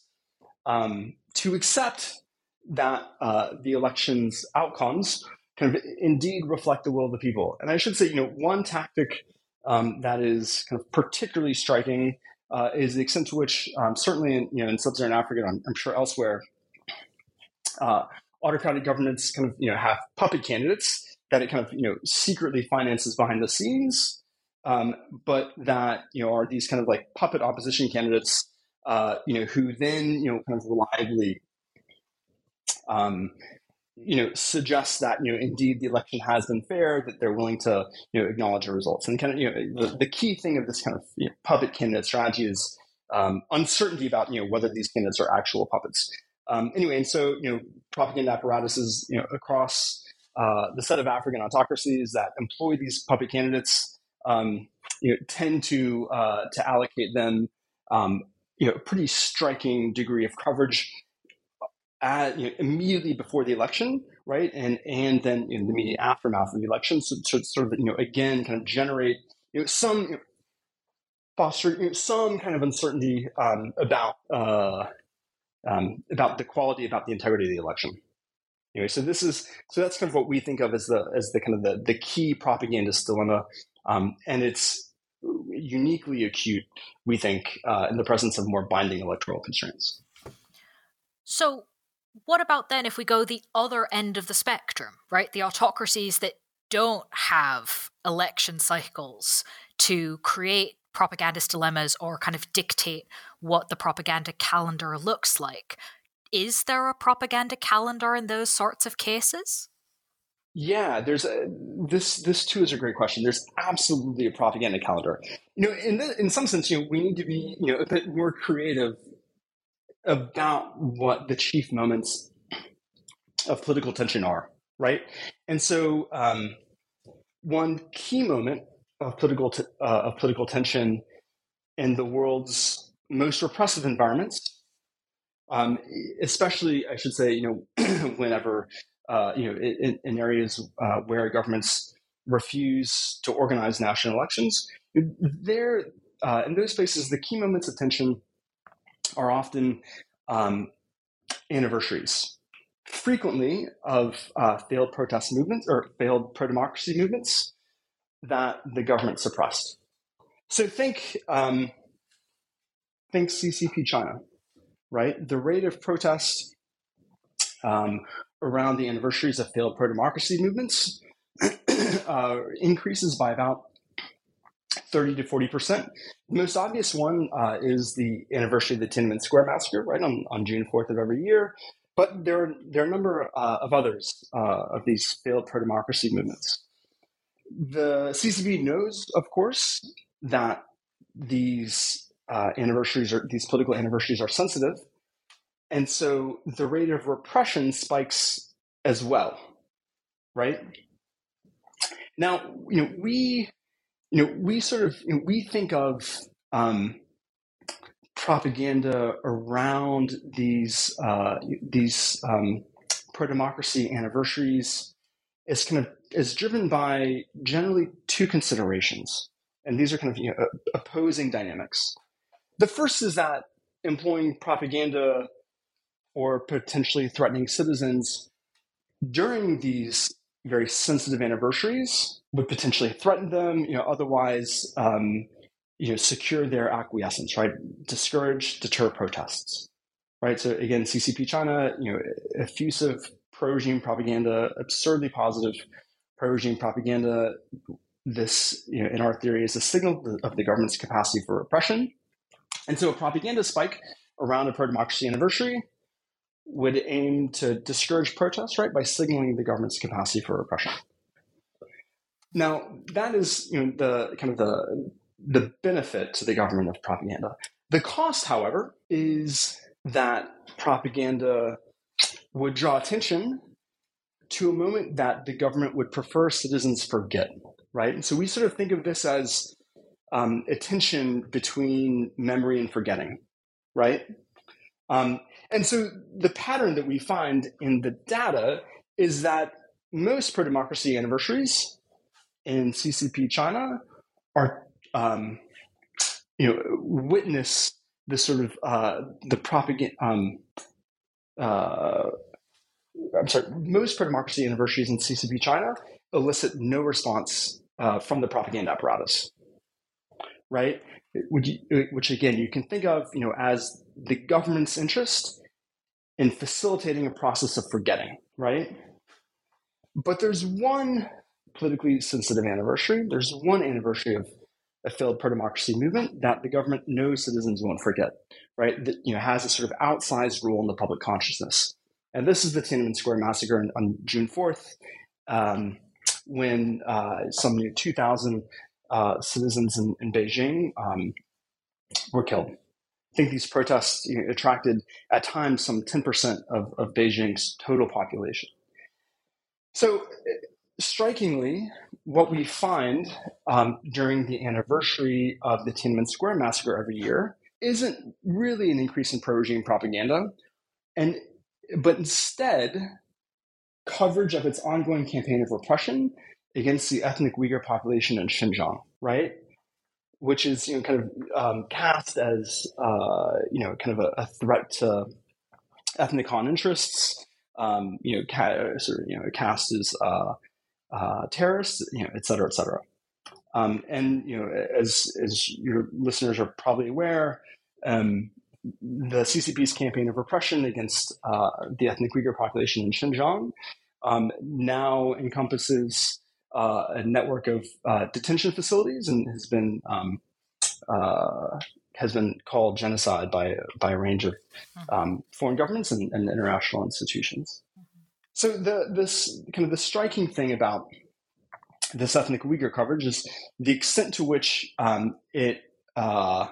um, to accept that uh, the election's outcomes kind of indeed reflect the will of the people. And I should say, you know, one tactic um, that is kind of particularly striking uh, is the extent to which, um, certainly in, you know, in sub-Saharan Africa, I'm, I'm sure elsewhere, uh, autocratic governments kind of you know have puppet candidates that it kind of you know secretly finances behind the scenes, um, but that you know are these kind of like puppet opposition candidates, uh, you know, who then you know kind of reliably, um, you know, suggests that you know indeed the election has been fair, that they're willing to you know acknowledge the results, and kind of you know the, the key thing of this kind of you know, puppet candidate strategy is um, uncertainty about you know whether these candidates are actual puppets. Um, anyway, and so you know propaganda apparatuses you know across uh, the set of African autocracies that employ these puppet candidates um, you know, tend to uh, to allocate them um, you know a pretty striking degree of coverage at, you know, immediately before the election, right, and and then in the immediate aftermath of the election, so to sort of you know again kind of generate you know some you know, foster you know, some kind of uncertainty um, about uh, um, about the quality, about the integrity of the election. Anyway, so this is so that's kind of what we think of as the as the kind of the, the key propagandist dilemma, um, and it's uniquely acute, we think, uh, in the presence of more binding electoral constraints. So, what about then if we go the other end of the spectrum, right? The autocracies that don't have election cycles to create propagandist dilemmas or kind of dictate what the propaganda calendar looks like is there a propaganda calendar in those sorts of cases? Yeah, there's a, this. This too is a great question. There's absolutely a propaganda calendar. You know, in the, in some sense, you know, we need to be you know a bit more creative about what the chief moments of political tension are, right? And so, um, one key moment of political t- uh, of political tension in the world's most repressive environments um, especially I should say, you know, whenever uh, you know in, in areas uh, where governments refuse to organize national elections, there uh, in those places, the key moments of tension are often um, anniversaries, frequently of uh, failed protest movements or failed pro-democracy movements that the government suppressed. So think um, think CCP China right? The rate of protest um, around the anniversaries of failed pro democracy movements uh, increases by about 30 to 40%. The most obvious one uh, is the anniversary of the Tiananmen Square massacre, right, on, on June 4th of every year. But there are, there are a number uh, of others uh, of these failed pro democracy movements. The CCP knows, of course, that these uh, anniversaries or these political anniversaries are sensitive, and so the rate of repression spikes as well, right? Now, you know, we, you know, we sort of you know, we think of um, propaganda around these uh, these um, pro democracy anniversaries is kind of is driven by generally two considerations, and these are kind of you know, opposing dynamics. The first is that employing propaganda or potentially threatening citizens during these very sensitive anniversaries would potentially threaten them, you know, otherwise, um, you know, secure their acquiescence, right? Discourage, deter protests, right? So again, CCP China, you know, effusive pro-regime propaganda, absurdly positive pro-regime propaganda. This, you know, in our theory, is a signal of the government's capacity for repression. And so a propaganda spike around a pro-democracy anniversary would aim to discourage protests, right, by signaling the government's capacity for repression. Now, that is you know, the kind of the the benefit to the government of propaganda. The cost, however, is that propaganda would draw attention to a moment that the government would prefer citizens forget, right? And so we sort of think of this as um, a tension between memory and forgetting, right? Um, and so the pattern that we find in the data is that most pro democracy anniversaries in CCP China are, um, you know, witness the sort of uh, the propaganda. Um, uh, I'm sorry, most pro democracy anniversaries in CCP China elicit no response uh, from the propaganda apparatus, right? Which, which again you can think of, you know, as the government's interest in facilitating a process of forgetting, right? But there's one politically sensitive anniversary. There's one anniversary of a failed pro-democracy movement that the government knows citizens won't forget, right? That you know has a sort of outsized role in the public consciousness. And this is the Tiananmen Square massacre on, on June 4th, um, when uh, some 2,000 uh, citizens in, in Beijing um, were killed. I think these protests you know, attracted at times some 10% of, of Beijing's total population. So strikingly, what we find um, during the anniversary of the Tiananmen Square massacre every year isn't really an increase in pro-regime propaganda, and but instead coverage of its ongoing campaign of repression against the ethnic Uyghur population in Xinjiang, right? Which is you know kind of um, cast as uh, you know kind of a, a threat to ethnic Han interests. Um, you know, ca- sort of, you know, cast as uh, uh, terrorists, you know, et cetera, et cetera. Um, and you know, as as your listeners are probably aware, um, the CCP's campaign of repression against uh, the ethnic Uyghur population in Xinjiang um, now encompasses uh, a network of uh, detention facilities and has been um, uh, has been called genocide by by a range of mm-hmm. um, foreign governments and, and international institutions. So the this kind of the striking thing about this ethnic Uyghur coverage is the extent to which um, it uh,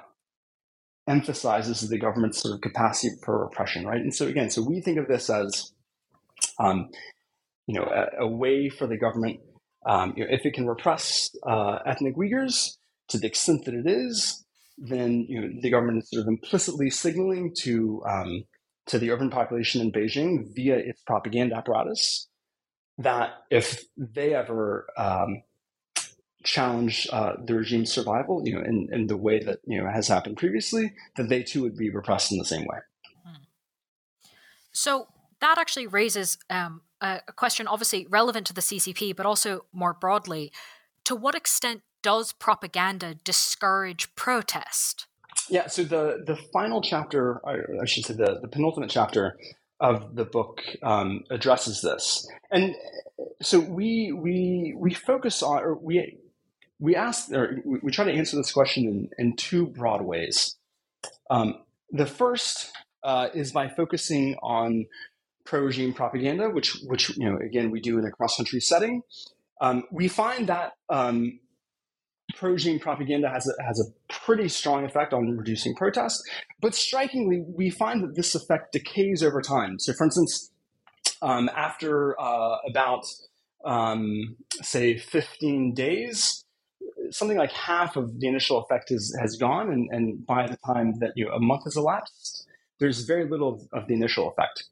emphasizes the government's sort of capacity for repression, right? And so again, so we think of this as, um, you know, a, a, way for the government, um, you know, if it can repress uh, ethnic Uyghurs to the extent that it is, then you know the government is sort of implicitly signaling to um, to the urban population in Beijing via its propaganda apparatus that if they ever um, challenge uh, the regime's survival, you know, in, in the way that you know has happened previously, that they too would be repressed in the same way. Hmm. So that actually raises um, a question, obviously relevant to the CCP, but also more broadly. To what extent does propaganda discourage protest? Yeah, so the the final chapter, I should say the, the penultimate chapter of the book um, addresses this, and so we we we focus on or we we ask or we try to answer this question in, in two broad ways. Um, the first uh, is by focusing on pro-regime propaganda, which which you know again we do in a cross-country setting. Um, we find that um, pro-regime propaganda has a, has a pretty strong effect on reducing protests. But strikingly, we find that this effect decays over time. So, for instance, um, after uh, about um, say 15 days, something like half of the initial effect is, has gone, and, and by the time that you know, a month has elapsed, there's very little of, of the initial effect.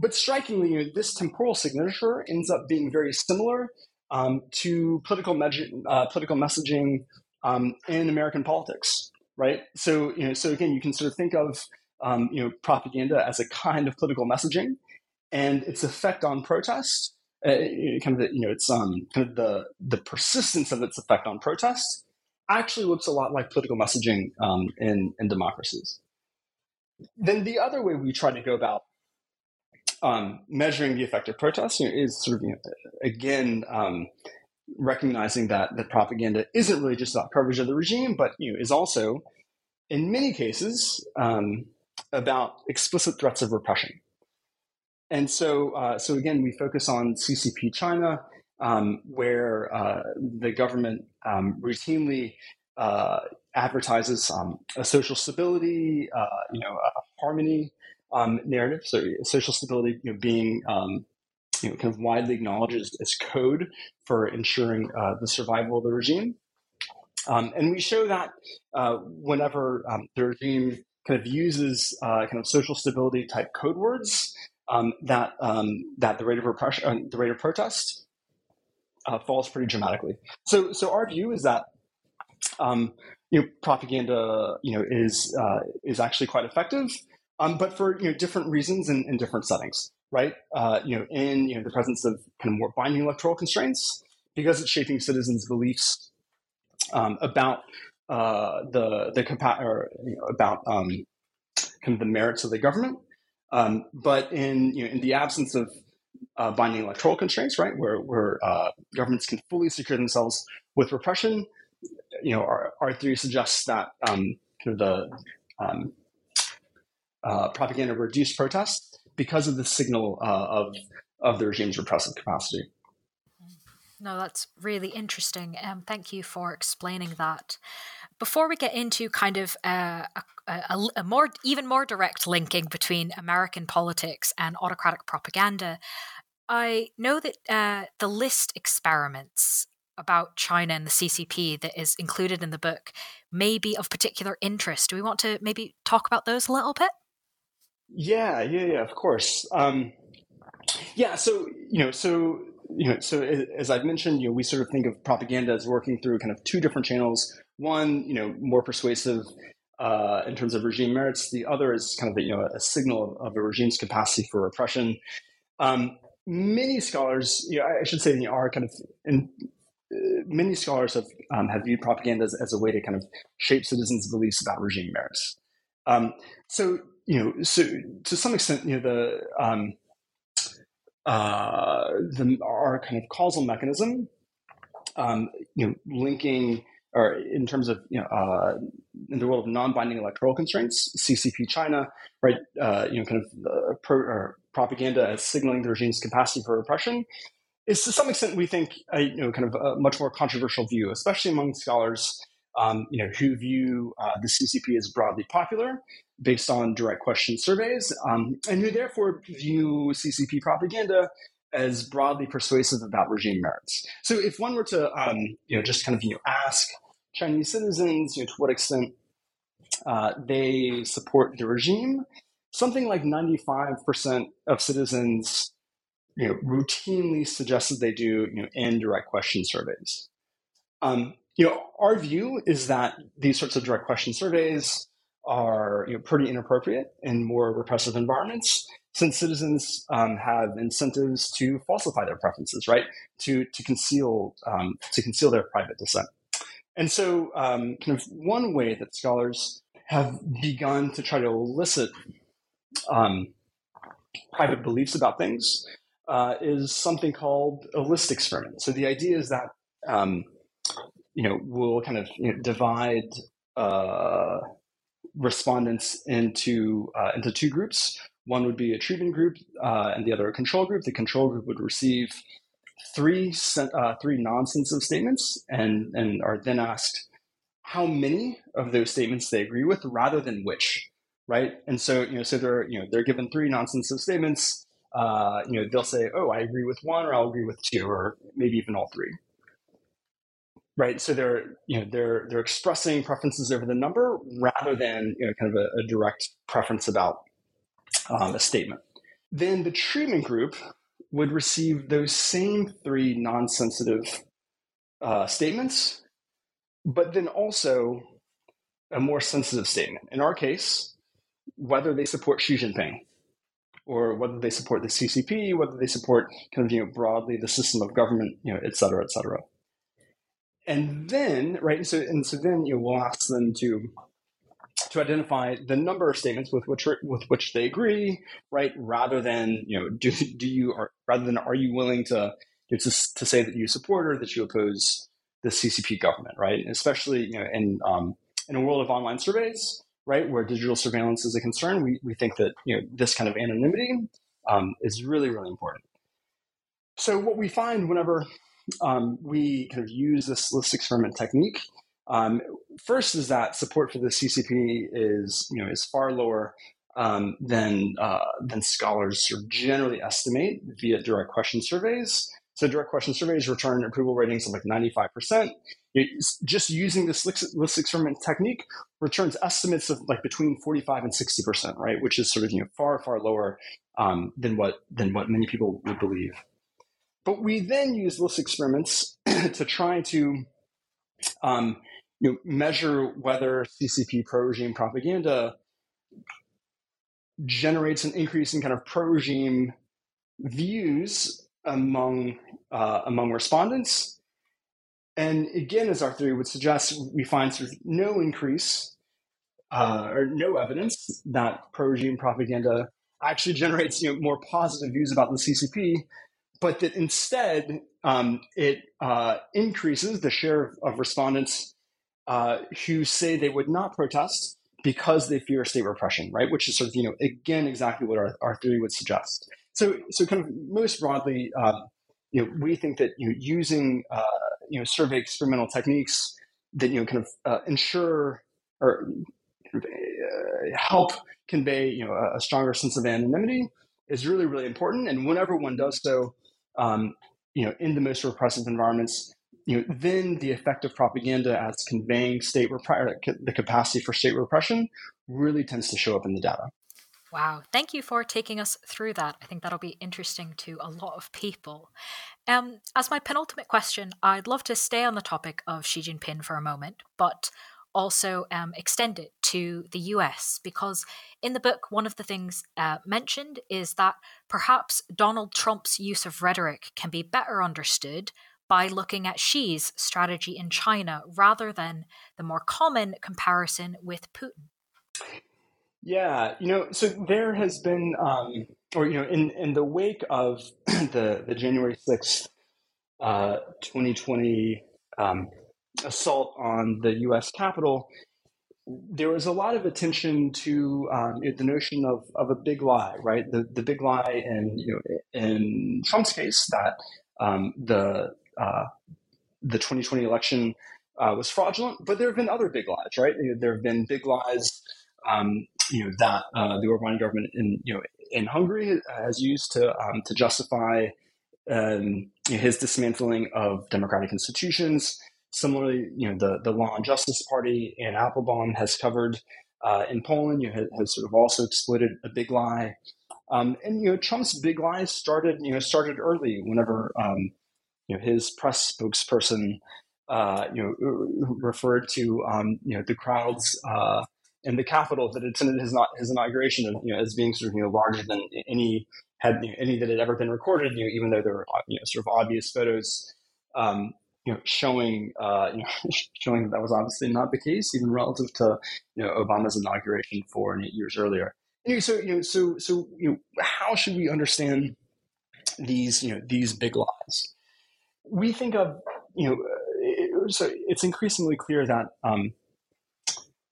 But strikingly, you know, this temporal signature ends up being very similar um, to political, uh, political messaging um, in American politics, right? So, you know, so again, you can sort of think of um, you know propaganda as a kind of political messaging, and its effect on protest, uh, kind of the, you know, it's um, kind of the the persistence of its effect on protest actually looks a lot like political messaging um, in, in democracies. Then the other way we try to go about um, measuring the effect of protests you know, is sort of you know, again um, recognizing that that propaganda isn't really just about coverage of the regime, but you know, is also in many cases um, about explicit threats of repression. And so, uh, so again, we focus on CCP China, um, where uh, the government um, routinely uh, advertises um, a social stability, uh, you know, harmony um, narrative. So, social stability you know, being um, you know, kind of widely acknowledged as, code for ensuring uh, the survival of the regime. Um, and we show that uh, whenever the regime kind of uses kind of social stability type code words, um, that um, that the rate of repression, uh, the rate of protest, uh, falls pretty dramatically. So, so our view is that um, you know propaganda you know is uh, is actually quite effective, um, but for you know different reasons in, in different settings, right? Uh, you know, in you know the presence of kind of more binding electoral constraints, because it's shaping citizens' beliefs um, about uh, the the capa- or you know, about um, kind of the merits of the government um, but in you know, in the absence of uh, binding electoral constraints, right, where where uh, governments can fully secure themselves with repression, you know, our, our theory suggests that um, kind of the um, uh, propaganda reduced protests because of the signal uh, of of the regime's repressive capacity. No, that's really interesting. Um, thank you for explaining that. Before we get into kind of uh, a, a, a, more, even more direct linking between American politics and autocratic propaganda, I know that uh, the list experiments about China and the CCP that is included in the book may be of particular interest. Do we want to maybe talk about those a little bit? Yeah, yeah, yeah, of course. Um, yeah, so you know, so you know, so as I've mentioned, you know, we sort of think of propaganda as working through kind of two different channels. One, you know, more persuasive uh, in terms of regime merits. The other is kind of a, you know a signal of, a regime's capacity for repression. Um, many scholars, you know, I should say, are kind of in, uh, many scholars have um, have viewed propaganda as, as, a way to kind of shape citizens' beliefs about regime merits. Um, so you know, so to some extent, you know, the um, uh, the, our kind of causal mechanism, um, you know, linking or in terms of you know uh, in the world of non-binding electoral constraints, CCP China, right? Uh, you know, kind of pro, propaganda as signaling the regime's capacity for repression is to some extent we think a you know kind of a much more controversial view, especially among scholars um, you know who view uh, the CCP as broadly popular based on direct question surveys, um, and who therefore view CCP propaganda as broadly persuasive about regime merits. So if one were to, um, you know, just kind of you know, ask Chinese citizens, you know, to what extent uh, they support the regime, something like 95% of citizens, you know, routinely suggested they do, you know, in direct question surveys. Um, you know, our view is that these sorts of direct question surveys are you know, pretty inappropriate in more repressive environments since citizens um, have incentives to falsify their preferences, right? To to conceal um, to conceal their private dissent. And so, um, kind of one way that scholars have begun to try to elicit um, private beliefs about things uh, is something called a list experiment. So the idea is that um, you know we'll kind of you know, divide uh, respondents into uh, into two groups. One would be a treatment group, uh, and the other a control group. The control group would receive three uh, three non-sensitive statements, and and are then asked how many of those statements they agree with, rather than which. Right, and so you know, so they're you know they're given three non-sensitive statements. Uh, you know, they'll say, "Oh, I agree with one," or "I'll agree with two, or maybe even all three right? So they're you know they're they're expressing preferences over the number rather than you know kind of a, a direct preference about um, a statement. Then the treatment group would receive those same three non-sensitive uh, statements, but then also a more sensitive statement. In our case, whether they support Xi Jinping or whether they support the CCP, whether they support kind of you know broadly the system of government, you know, et cetera, et cetera. And then right, and so and so then you we'll ask them to to identify the number of statements with which with which they agree, right? Rather than you know, do do you are rather than are you willing to to, to say that you support or that you oppose the CCP government, right? Especially you know in um, in a world of online surveys, right, where digital surveillance is a concern, we, we think that you know this kind of anonymity um, is really really important. So what we find whenever um, we kind of use this list experiment technique, um, first is that support for the CCP is you know is far lower um, than uh, than scholars sort of generally estimate via direct question surveys. So direct question surveys return approval ratings of like 95%. just using this list experiment technique returns estimates of like between 45 and 60%, right? Which is sort of, you know, far, far lower um, than what than what many people would believe. But we then use list experiments to try to um, you know, measure whether CCP pro-regime propaganda generates an increase in kind of pro-regime views among uh, among respondents. And again, as our theory would suggest, we find sort of no increase uh, or no evidence that pro-regime propaganda actually generates you know, more positive views about the CCP, but that instead um, it uh, increases the share of, respondents uh, who say they would not protest because they fear state repression, right? Which is sort of, you know, again, exactly what our, our theory would suggest. So, so kind of most broadly, um, you know, we think that you know, using uh, you know survey experimental techniques that you know kind of uh, ensure or uh, help convey you know a, a, stronger sense of anonymity is really really important. And whenever one does so, um, you know, in the most repressive environments, you know, then the effect of propaganda as conveying state rep- the capacity for state repression really tends to show up in the data. Wow. Thank you for taking us through that. I think that'll be interesting to a lot of people. Um, as my penultimate question, I'd love to stay on the topic of Xi Jinping for a moment, but also um, extend it to the US because in the book, one of the things uh, mentioned is that perhaps Donald Trump's use of rhetoric can be better understood by looking at Xi's strategy in China rather than the more common comparison with Putin. Yeah, you know, so there has been, um, or you know, in in the wake of the the January sixth, uh, twenty twenty um, assault on the U.S. Capitol, there was a lot of attention to um, the notion of, of a big lie, right? The the big lie in you know in Trump's case that um, the uh, the 2020 election uh, was fraudulent, but there have been other big lies, right? There have been big lies um, you know that uh, the Orban government in you know in Hungary has used to um, to justify um, his dismantling of democratic institutions. Similarly, you know the the Law and Justice Party and Applebaum has covered uh, in Poland. You know, has, sort of also exploited a big lie, um, and you know Trump's big lies started you know started early. Whenever um, you know his press spokesperson uh, you know referred to um, you know the crowds uh, in the Capitol that attended his not his inauguration, you know, as being sort of you know larger than any had you know, any that had ever been recorded. You know, even though there were you know sort of obvious photos, um, you know, showing uh, you know showing that that was obviously not the case, even relative to you know Obama's inauguration four and eight years earlier. Anyway, so you know, so so you know, how should we understand these you know these big lies? We think of you know, it, so it's increasingly clear that. Um,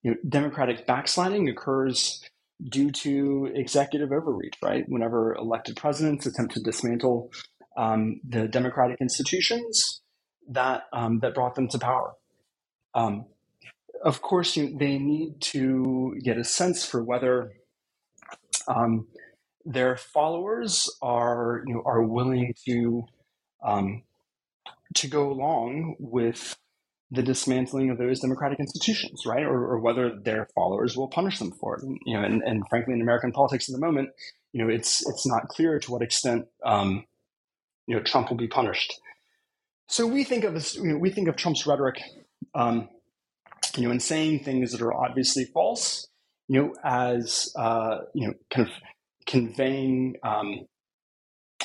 you know, democratic backsliding occurs due to executive overreach, right? Whenever elected presidents attempt to dismantle um, the democratic institutions that um, that brought them to power. Um, of course, you, they need to get a sense for whether um, their followers are you know are willing to um, to go along with the dismantling of those democratic institutions, right? Or, or, whether their followers will punish them for it. You know, and, and, frankly, in American politics at the moment, you know, it's it's not clear to what extent um, you know Trump will be punished. So we think of this. You know, we think of Trump's rhetoric, um, you know, in saying things that are obviously false, you know, as uh, you know, kind of conveying um,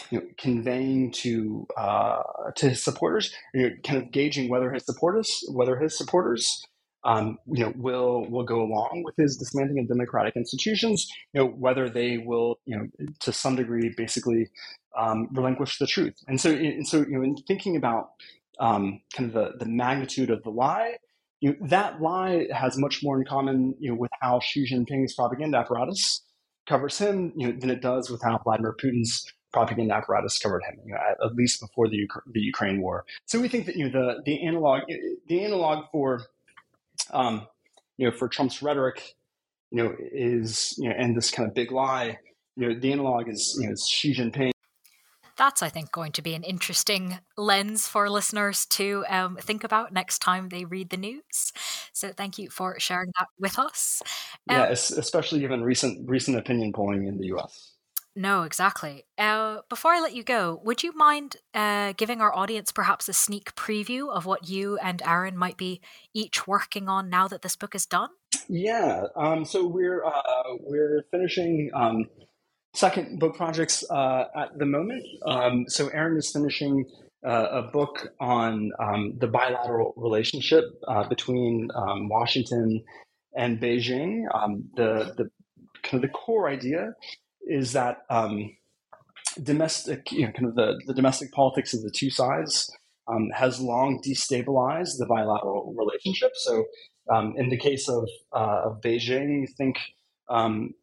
you know, conveying to uh, to his supporters, you know, kind of gauging whether his supporters whether his supporters um, you know will will go along with his dismantling of democratic institutions, you know whether they will you know to some degree basically um, relinquish the truth. And so and so you know in thinking about um, kind of the, the magnitude of the lie, you know, that lie has much more in common you know with how Xi Jinping's propaganda apparatus covers him you know, than it does with how Vladimir Putin's propaganda apparatus covered him, you know, at, at, least before the, the Ukraine war. So we think that you know the the analog the analog for um, you know for Trump's rhetoric, you know, is you know and this kind of big lie, you know, the analog is you know Xi Jinping that's, I think, going to be an interesting lens for listeners to um, think about next time they read the news. So, thank you for sharing that with us. Um, yeah, especially given recent recent opinion polling in the U.S. No, exactly. Uh, before I let you go, would you mind uh, giving our audience perhaps a sneak preview of what you and Erin might be each working on now that this book is done? Yeah. Um, so we're uh, we're finishing um, second book projects uh, at the moment. Um, so Erin is finishing uh, a book on um, the bilateral relationship uh, between um, Washington and Beijing. the the kind of the core idea is that um, domestic, you know, kind of the, the domestic politics of the two sides um, has long destabilized the bilateral relationship. So, um, in the case of, uh, of Beijing, you think um,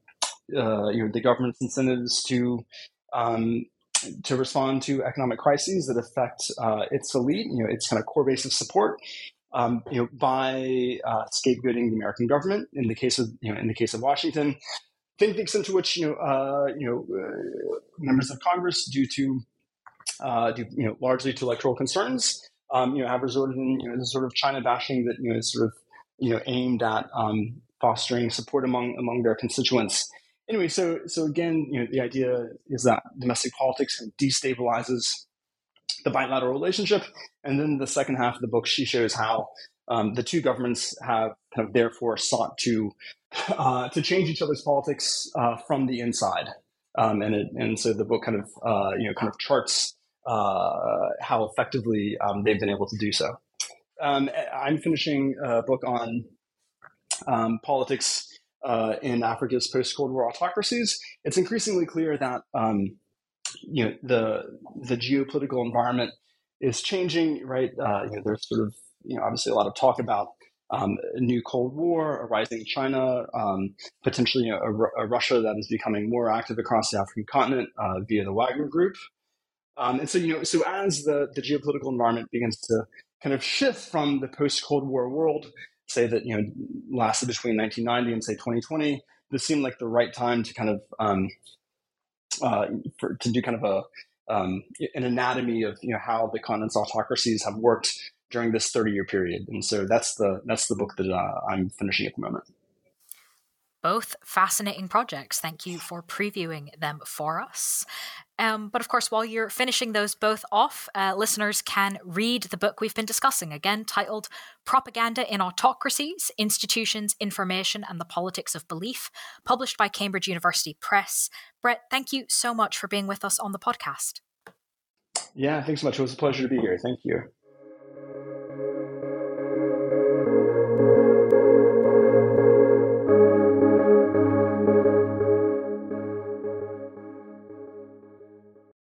uh, you know the government's incentives to um, to respond to economic crises that affect uh, its elite, you know, its kind of core base of support. Um, you know, by uh, scapegoating the American government. In the case of, you know, in the case of Washington, think the extent to which you know uh, you know uh, members of Congress, due to uh, due, you know largely to electoral concerns, um, you know have resorted in you know the sort of China bashing that you know is sort of you know aimed at um, fostering support among among their constituents. Anyway, so so again, you know the idea is that domestic politics destabilizes the bilateral relationship, and then the second half of the book, she shows how um, the two governments have kind of therefore sought to uh, to change each other's politics uh, from the inside. Um, and it, and so the book kind of uh, you know kind of charts uh, how effectively um, they've been able to do so. Um, I'm finishing a book on um, politics uh, in Africa's post Cold War autocracies. It's increasingly clear that um, you know the the geopolitical environment is changing. Right, uh, you know, there's sort of you know obviously a lot of talk about um, a new Cold War, a rising China, um, potentially a, a, Russia that is becoming more active across the African continent uh, via the Wagner Group. Um, and so, you know, so as the, the geopolitical environment begins to kind of shift from the post Cold War world, say that you know lasted between 1990 and say 2020, this seemed like the right time to kind of um, uh, for, to do kind of a um, an anatomy of you know how the continent's autocracies have worked during this 30 year period. And so that's the that's the book that uh, I'm finishing at the moment. Both fascinating projects. Thank you for previewing them for us. Um, but of course, while you're finishing those both off, uh, listeners can read the book we've been discussing, again titled Propaganda in Autocracies Institutions, Information, and the Politics of Belief, published by Cambridge University Press. Brett, thank you so much for being with us on the podcast. Yeah, thanks so much. It was a pleasure to be here. Thank you.